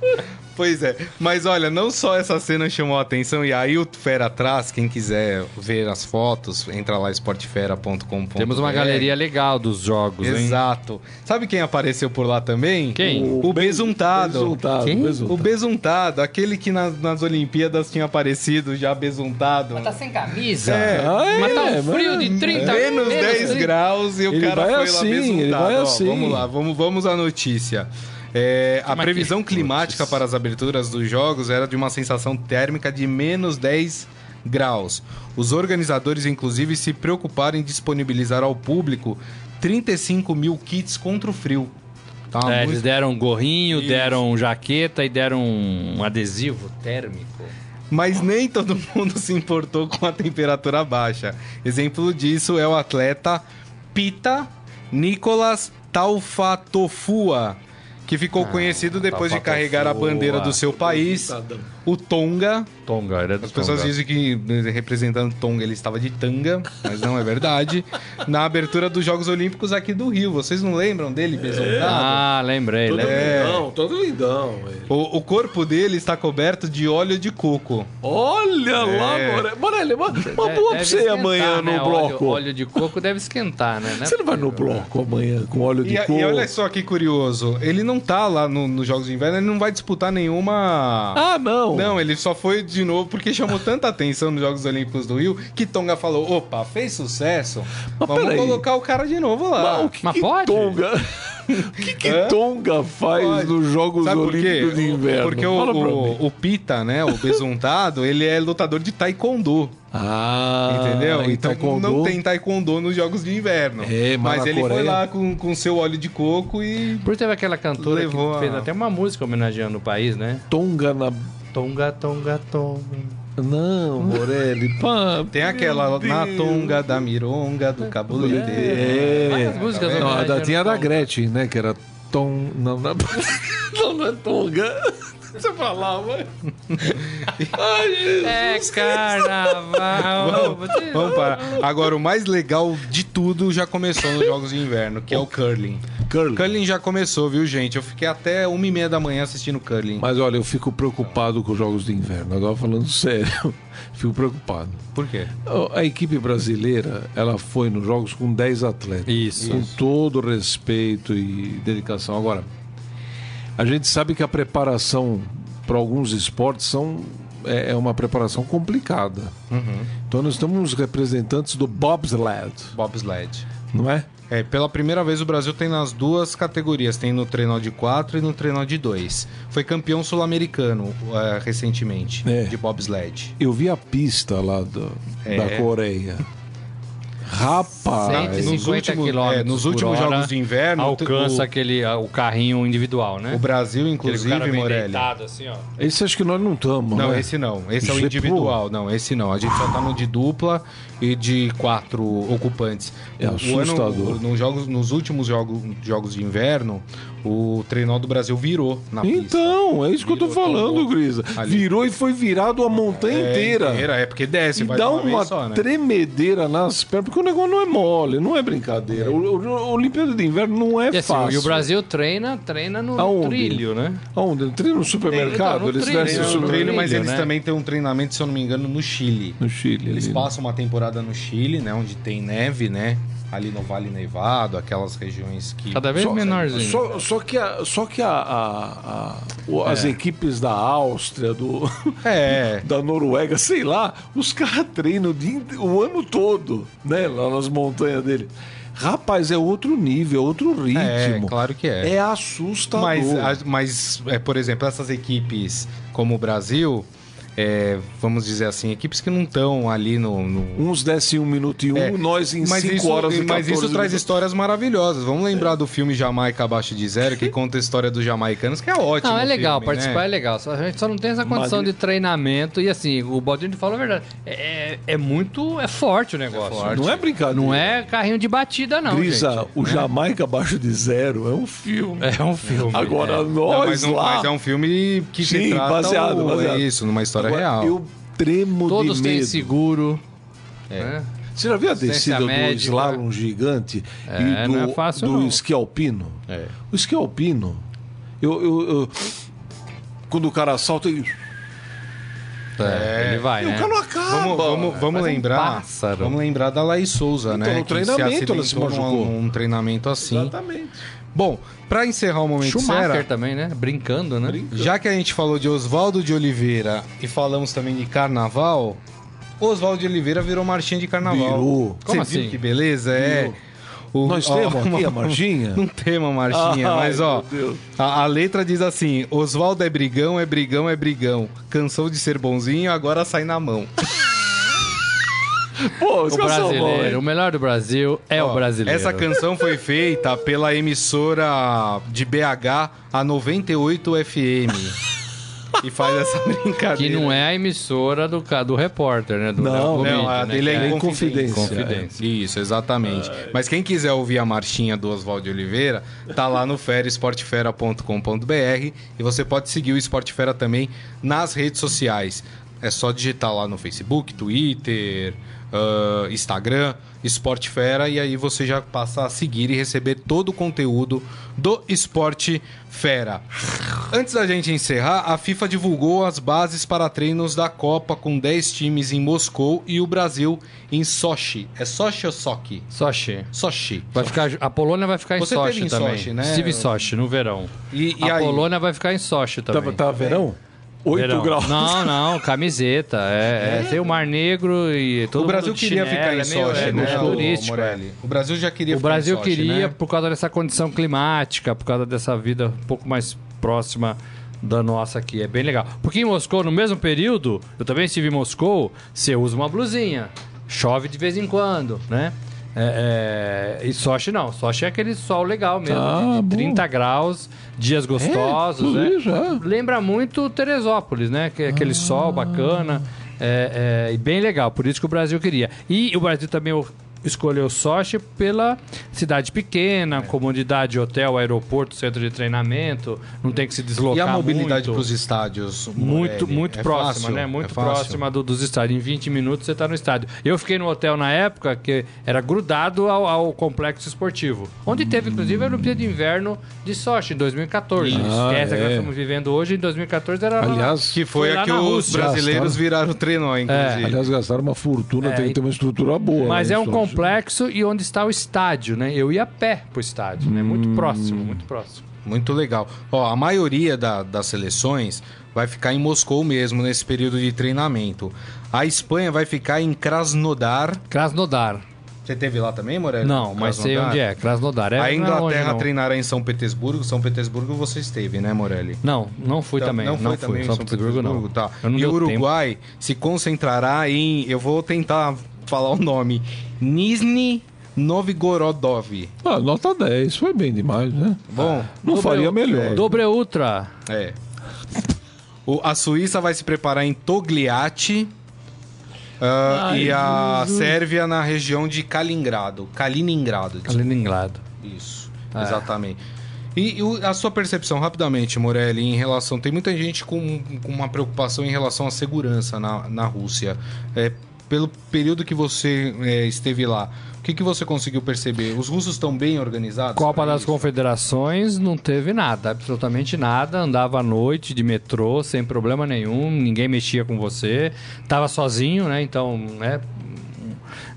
Pois é. Mas olha, não só essa cena chamou a atenção, e aí o Fera atrás, quem quiser ver as fotos, entra lá esportefera.com.br. Temos uma galeria legal dos jogos, hein? Exato. Sabe quem apareceu por lá também? Quem? O, Besuntado. Besuntado, Quem? besuntado. O Besuntado, aquele que nas, nas Olimpíadas tinha aparecido já besuntado. Mas tá sem camisa. É. Ah, Mas tá um é, frio de 30 Menos 10 30. graus e o Ele cara vai foi assim, lá besuntado. ele vai Ó, assim. Vamos lá, vamos, vamos à notícia. É, a previsão climática para as aberturas dos jogos era de uma sensação térmica de menos 10 graus. Os organizadores, inclusive, se preocuparam em disponibilizar ao público 35 mil kits contra o frio. Tá É, muito- eles deram gorrinho, Isso. deram jaqueta e deram um adesivo térmico. Mas nem todo mundo se importou com a temperatura baixa. Exemplo disso é o atleta Pita Nicolas Taufatofua, que ficou conhecido depois de carregar a bandeira do seu país, o Tonga. Tonga, é do As pessoas Tonga. dizem que eh, representando Tonga ele estava de tanga, mas não é verdade. Na abertura dos Jogos Olímpicos aqui do Rio, vocês não lembram dele besuntado? Ah, lembrei, Todo lembrei. É. lindão, todo lindão. O, o corpo dele está coberto de óleo de coco. Olha lá, É. Morelli. Morelli, uma, uma boa pra você amanhã né? no bloco. Óleo, óleo de coco deve esquentar, né? Você não vai no bloco amanhã com óleo de E, coco? e olha só que curioso, ele não tá lá no- nos Jogos de Inverno, ele não vai disputar nenhuma. Ah, não. Não, ele só foi de novo porque chamou tanta atenção nos Jogos Olímpicos do Rio que Tonga falou: opa, fez sucesso, Mas vamos peraí. colocar o cara de novo lá. Mas o que, Mas que pode? Tonga... o que, que Hã? Tonga faz Pode. nos Jogos Sabe por quê? Olímpicos de Inverno? Porque o, Fala o, o Pita, né, o besuntado, ele é lutador de taekwondo, Ah, entendeu? Então taekwondo? não tem taekwondo nos Jogos de Inverno. É, mas ele foi Coreia- lá com, com seu óleo de coco e Por teve aquela cantora Levou que a- fez até uma música homenageando o país, né? Tonga na... Tonga, tonga, tonga. Não, Morelli, pá. tem aquela na tonga da mironga do cabulete. É. Várias músicas Não, a da, homenageando tinha a da. Gretchen, né? Que era Tom... Não, não, não, não é Tonga. Você falava. É carnaval. Vamos parar. Agora, o mais legal de tudo já começou nos Jogos de Inverno, que é o curling. Curling. Curling já começou, viu, gente? Eu fiquei até uma e meia da manhã assistindo curling. Mas olha, eu fico preocupado com os jogos de inverno. Agora falando sério, fico preocupado. Por quê? A equipe brasileira, ela foi nos jogos com 10 atletas. Isso. Com todo respeito e dedicação. Agora, a gente sabe que a preparação para alguns esportes são é, é uma preparação complicada. Então nós estamos representantes do bobsled, Bobsled. não é? É, pela primeira vez o Brasil tem nas duas categorias, tem no trenó de 4 e no trenó de 2. Foi campeão sul-americano é, recentemente, É. de bobsled. Eu vi a pista lá do- É. da Coreia. Rapaz, 150 nos últimos- quilômetros é, nos por últimos hora, Jogos de Inverno, alcança o- aquele ah, o carrinho individual, né? O Brasil, Aquele inclusive, cara Morelli. deitado assim, ó. esse acho que nós não estamos, Não, né? esse não. Esse é o Gepô. individual. Não, esse não. A gente só tá no de dupla e de quatro ocupantes. É o assustador. o- nos, jogos, nos últimos jogos, jogos de inverno, o trenó do Brasil virou na pista. Então, é isso que eu tô Virou, falando, tomou Grisa. ali. Virou e foi virado a montanha É, inteira. inteira, É porque desce, E vai dá uma, uma só, né? tremedeira nas pernas, porque o negócio não é mole, não é brincadeira. O, o, o Olimpíada de Inverno não é E, assim, fácil. e o Brasil treina, treina no Aonde? trilho, né? Aonde? Treina no supermercado? Então, no Eles trilho, Tem no trilho, mas trilho, eles né? também têm um treinamento, se eu não me engano, no Chile. no Chile. Eles ali. passam uma temporada no Chile, né? Onde tem neve, né? Ali no Vale Nevado, aquelas regiões que. Cada vez Só- menorzinho. Só, só que, a, só que a, a- a- o- as É. equipes da Áustria, do, É. da Noruega, sei lá, os caras treinam o, o ano todo, né? Lá nas montanhas dele. Rapaz, é outro nível, é outro ritmo. É, claro que é. É assustador. Mas, mas é, por exemplo, essas equipes como o Brasil, é, vamos dizer assim, equipes que não estão ali no. no- Uns descem um minuto e um, É, nós em mas cinco isso, horas e Mas 14 isso traz minutos. histórias maravilhosas. Vamos lembrar do filme Jamaica Abaixo de Zero, que conta a história dos jamaicanos, que é ótimo. Não, é legal, filme, participar né? é legal. Só- A gente só não tem essa condição Mas- de treinamento. E assim, o Baldini falou a verdade. É, é- é muito. É forte o negócio. forte. Não é brincadeira. Não é carrinho de batida, não. Grisa, gente. o Jamaica abaixo de zero é um filme. É um filme. Agora é. Não, nós mas, não- lá. mas é um filme que se Sim, trata baseado, o- baseado. é isso, numa história Agora, real. Eu tremo Todos de têm medo. seguro. né? Você já viu a descida do médica. slalom gigante É, e do, não é fácil, do esqui alpino? É. O esqui alpino, eu, eu- eu- quando o cara salta, ele, É, ele vai, e né? o cara não acaba. Vamos, vamos, vamos é um lembrar. pássaro. Vamos lembrar da Laís Souza, Então, né? no que se treinamento ela se machucou. num, num treinamento assim. Exatamente. Bom, pra encerrar o momento Schumacher sério, também, né? Brincando, né? já que a gente falou de Oswaldo de Oliveira e falamos também de carnaval, Oswaldo de Oliveira virou marchinha de carnaval. Virou. Como assim? que beleza? É. O- Nós ó, temos aqui a marchinha? Não temos marchinha, Ai, mas ó, a, a letra diz assim: Oswaldo é brigão, é brigão, é brigão. Cansou de ser bonzinho, agora sai na mão. Pô, os O brasileiro, o melhor do Brasil é Ó, o brasileiro. Essa canção foi feita pela emissora de BH, a 98 FM. e faz essa brincadeira. Que não é a emissora do, do repórter, né? Do Não, Léo Não, a né? dele é em confidência. confidência. É. Isso, exatamente. Mas quem quiser ouvir a marchinha do Oswaldo de Oliveira, tá lá no feraesportefera.com.br e você pode seguir o Esportefera também nas redes sociais. É só digitar lá no Facebook, Twitter, ah, Instagram, Esportefera e aí você já passa a seguir e receber todo o conteúdo do Esporte Fera. Antes da gente encerrar, a FIFA divulgou as bases para treinos da Copa com 10 times em Moscou e o Brasil em Sochi. É Sochi ou Sochi? Sochi. Sochi. Vai ficar, a Polônia vai ficar em Você Sochi em também. Sochi, né? Estive em Sochi, no verão. E, e a aí? Polônia vai ficar em Sochi também. Tava, tava verão? 8 Verão. graus. Não, não, camiseta. É, é, tem o Mar Negro e todo o Brasil queria chinelo, ficar em é meio- Sochi, é né, meio o turístico. Morelli? O Brasil já queria O ficar em Brasil Sochi, queria né? por causa dessa condição climática, por causa dessa vida um pouco mais próxima da nossa aqui. É bem legal. Porque em Moscou, no mesmo período, eu também estive em Moscou, você usa uma blusinha. Chove de vez em quando, né? É, é, e Sochi não. Sochi é aquele sol legal mesmo, Ah, de, de bom. 30 graus, dias gostosos, eu né? vi já. Lembra muito Teresópolis, né? Que é aquele sol bacana. É, é, e bem legal, por isso que o Brasil queria. E o Brasil também escolheu Sochi pela cidade pequena, comodidade, hotel, aeroporto, centro de treinamento, não tem que se deslocar E a mobilidade para os estádios? Muito, Morelli? muito É próxima, fácil? né? É Muito fácil? próxima do- dos estádios. Em 20 minutos você está no estádio. Eu fiquei no hotel na época que era grudado ao, ao complexo esportivo, onde teve inclusive a Olimpíada de Inverno de Sochi em 2014. Ah, é essa que nós é. estamos vivendo hoje, em 2014 era lá- Aliás, Que foi, Foi lá a que os brasileiros Gastaram. viraram trenó, inclusive. aliás, gastaram uma fortuna, É, tem que ter uma estrutura boa. Mas né, é um Sochi? Complexo e onde está o estádio, né? Eu ia a pé pro estádio, né? Muito próximo, muito próximo. Muito legal. Ó, a maioria da- das seleções vai ficar em Moscou mesmo nesse período de treinamento. A Espanha vai ficar em Krasnodar. Krasnodar. Você teve lá também, Morelli? Não, mas sei onde é. Krasnodar. É, A é longe, Inglaterra treinará em São Petersburgo. São Petersburgo você esteve, né, Morelli? Não, não fui Então, também. Não Não, fui. também em São Petersburgo, não. Tá. Não e o Uruguai se concentrará em... Eu vou tentar falar o nome. Nizhny Novgorodov. Ah, nota 10, foi bem demais, né? Bom, Não Dobre- faria melhor. Dobre Ultra. é. O- a Suíça vai se preparar em Togliatti. ah, Ai, e a Jesus. Sérvia na região de Kaliningrado. Kaliningrado. Kaliningrado. Isso, É. exatamente. E, e a sua percepção, rapidamente, Morelli, em relação. Tem muita gente com, com uma preocupação em relação à segurança na, na Rússia. É, pelo período que você é, esteve lá, o que, que você conseguiu perceber? Os russos estão bem organizados? Copa das isso? Confederações não teve nada, absolutamente nada. Andava à noite de metrô sem problema nenhum, ninguém mexia com você. Tava sozinho, né? Então, né?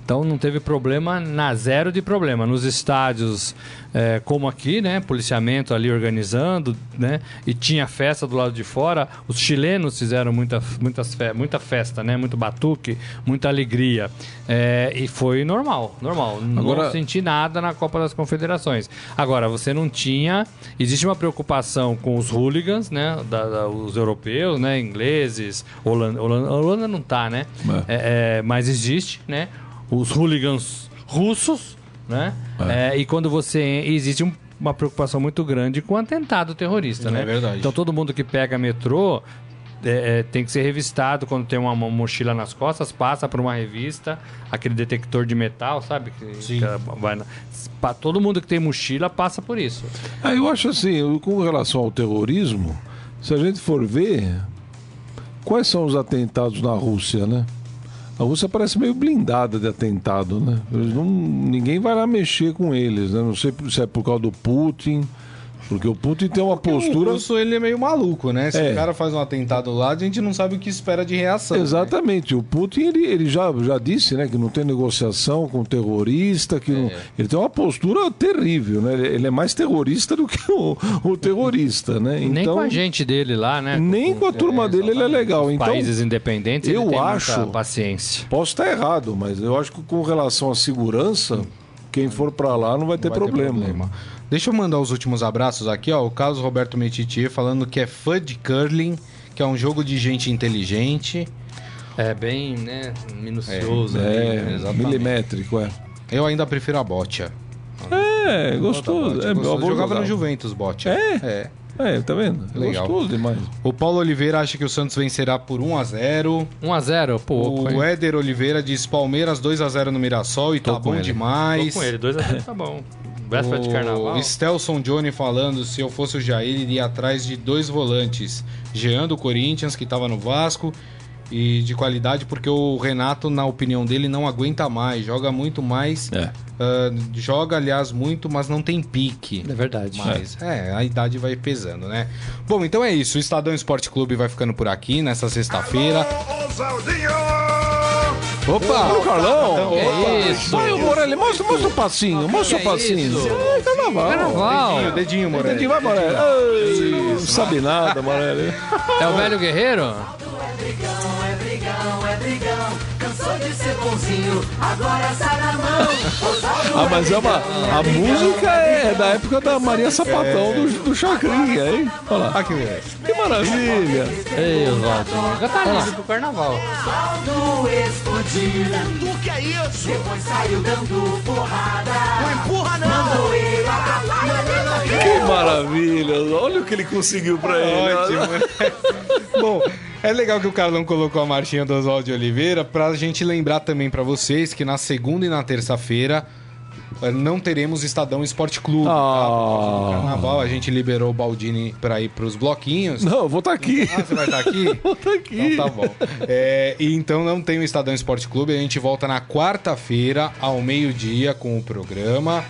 Então não teve problema, na zero de problema. Nos estádios, é, como aqui, né? Policiamento ali organizando, né? E tinha festa do lado de fora. Os chilenos fizeram muita, muitas muita festa, né? Muito batuque, muita alegria. É, e foi normal, normal. Não Agora- senti nada na Copa das Confederações. Agora, você não tinha. Existe uma preocupação com os hooligans, né? Da, da- os europeus, né? Ingleses, Holanda, Holanda, Holanda não tá, né? É, é, mas existe, né? Os hooligans russos, né? É, e quando você. Existe um- uma preocupação muito grande com o atentado terrorista, É né? verdade. Então todo mundo que pega metrô. é, é, tem que ser revistado quando tem uma mo- mochila nas costas, passa por uma revista, aquele detector de metal, sabe? Que, Sim. que vai na- pa- todo mundo que tem mochila passa por isso. Ah, eu acho assim, com relação ao terrorismo, se a gente for ver, quais são os atentados na Rússia, né? A Rússia parece meio blindada de atentado, né? Não, ninguém vai lá mexer com eles, né? Não sei se é por causa do Putin, porque o Putin tem uma postura... O russo, ele é meio maluco, né? Se É. o cara faz um atentado lá, a gente não sabe o que espera de reação. né? Exatamente. O Putin ele, ele já, já disse né, que não tem negociação com terrorista, que não- ele tem uma postura terrível, né? Ele, é mais terrorista do que o, o terrorista, né? Nem Então, com a gente dele lá, né? Nem com a turma dele ele é legal. Então, países independentes, ele eu tem acho- muita paciência. posso estar errado, mas eu acho que com relação à segurança, quem for pra lá não vai ter Vai ter problema. Deixa eu mandar os últimos abraços aqui, ó. O Carlos Roberto Metitier falando que é fã de curling, que é um jogo de gente inteligente. É bem, né, minucioso. ali, É, né? exatamente. milimétrico, é. Eu ainda prefiro a Botia. É, gostoso. É, gostoso. jogava no Juventus, Botia. É? É. É, tá vendo? É Legal. Gostoso demais. O Paulo Oliveira acha que o Santos vencerá por 1 a 0 1x0, pouco, hein? O Éder Oliveira diz Palmeiras 2 a 0 no Mirassol e Tô tá bom ele. demais. Tô com ele, 2x0 tá bom. Véspera de carnaval. O Stelson Johnny falando, se eu fosse o Jair, iria atrás de dois volantes. Jean do Corinthians, que estava no Vasco, e de qualidade, porque o Renato, na opinião dele, não aguenta mais. Joga muito mais. É. ah, joga, aliás, muito, mas não tem pique. É verdade. Mas, é, a idade vai pesando, né? Bom, então é isso. O Estadão Esporte Clube vai ficando por aqui nessa sexta-feira. Opa! o Carlão! Opa! isso? Vai, o Morelli, mostra, mostra o passinho, mostra o é passinho. isso? É, carnaval. Carnaval. Dedinho, dedinho, Morelli. Dedinho, vai, Morelli. Ai, Não sabe nada, Morelli. É o velho guerreiro? Cansou de ser bonzinho, agora sai na mão. Oswaldo Ah, mas é uma. A música é da época da Maria Sapatão do, do Chacrinha, hein? Olha lá. Que. Que maravilha! Ei, Oswaldo. Já tá pro carnaval. Explodiu. O que é isso? Depois saiu dando porrada. Não empurra não! Mandou ele acabar. Que maravilha! Olha o que ele conseguiu pra ele. Ótimo. Bom, é legal que o Carlão colocou a marchinha do Oswaldo de Oliveira pra gente lembrar também pra vocês que na segunda e na terça-feira eh, não teremos Estadão Esporte Clube. tá? Por causa do Ah. carnaval, a gente liberou o Baldini pra ir pros bloquinhos. Não, eu vou estar aqui. Ah, você vai estar aqui? Vou estar aqui. Então tá bom. É, e então não tem o Estadão Esporte Clube. A gente volta na quarta-feira, ao meio-dia, com o programa.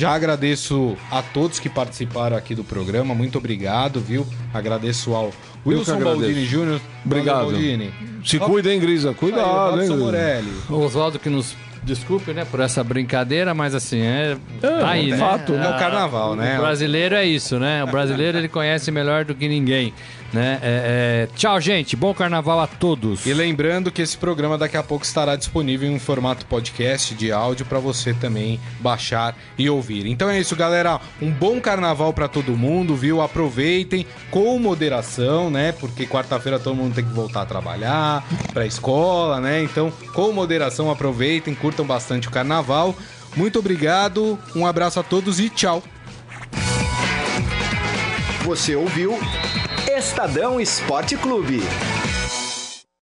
Já agradeço a todos que participaram aqui do programa. Muito obrigado, viu? Agradeço ao Wilson. Baldini Júnior. Obrigado. Baldini. Se cuida, hein, Grisa? Aí, Cuidado, hein? Morelli. O Oswaldo que nos desculpe, né, por essa brincadeira, mas assim, é, É, tá aí, é né? fato, né? É o carnaval, né? O brasileiro é isso, né? O brasileiro ele conhece melhor do que ninguém, né? É, é, Tchau, gente. Bom carnaval a todos. E lembrando que esse programa daqui a pouco estará disponível em um formato podcast de áudio para você também baixar e ouvir. Então é isso, galera. Um bom carnaval para todo mundo, viu? Aproveitem com moderação, né? Porque quarta-feira todo mundo tem que voltar a trabalhar, para escola, né? Então, com moderação, aproveitem, curtam bastante o carnaval. Muito obrigado, um abraço a todos e tchau. Você ouviu Estadão Esporte Clube.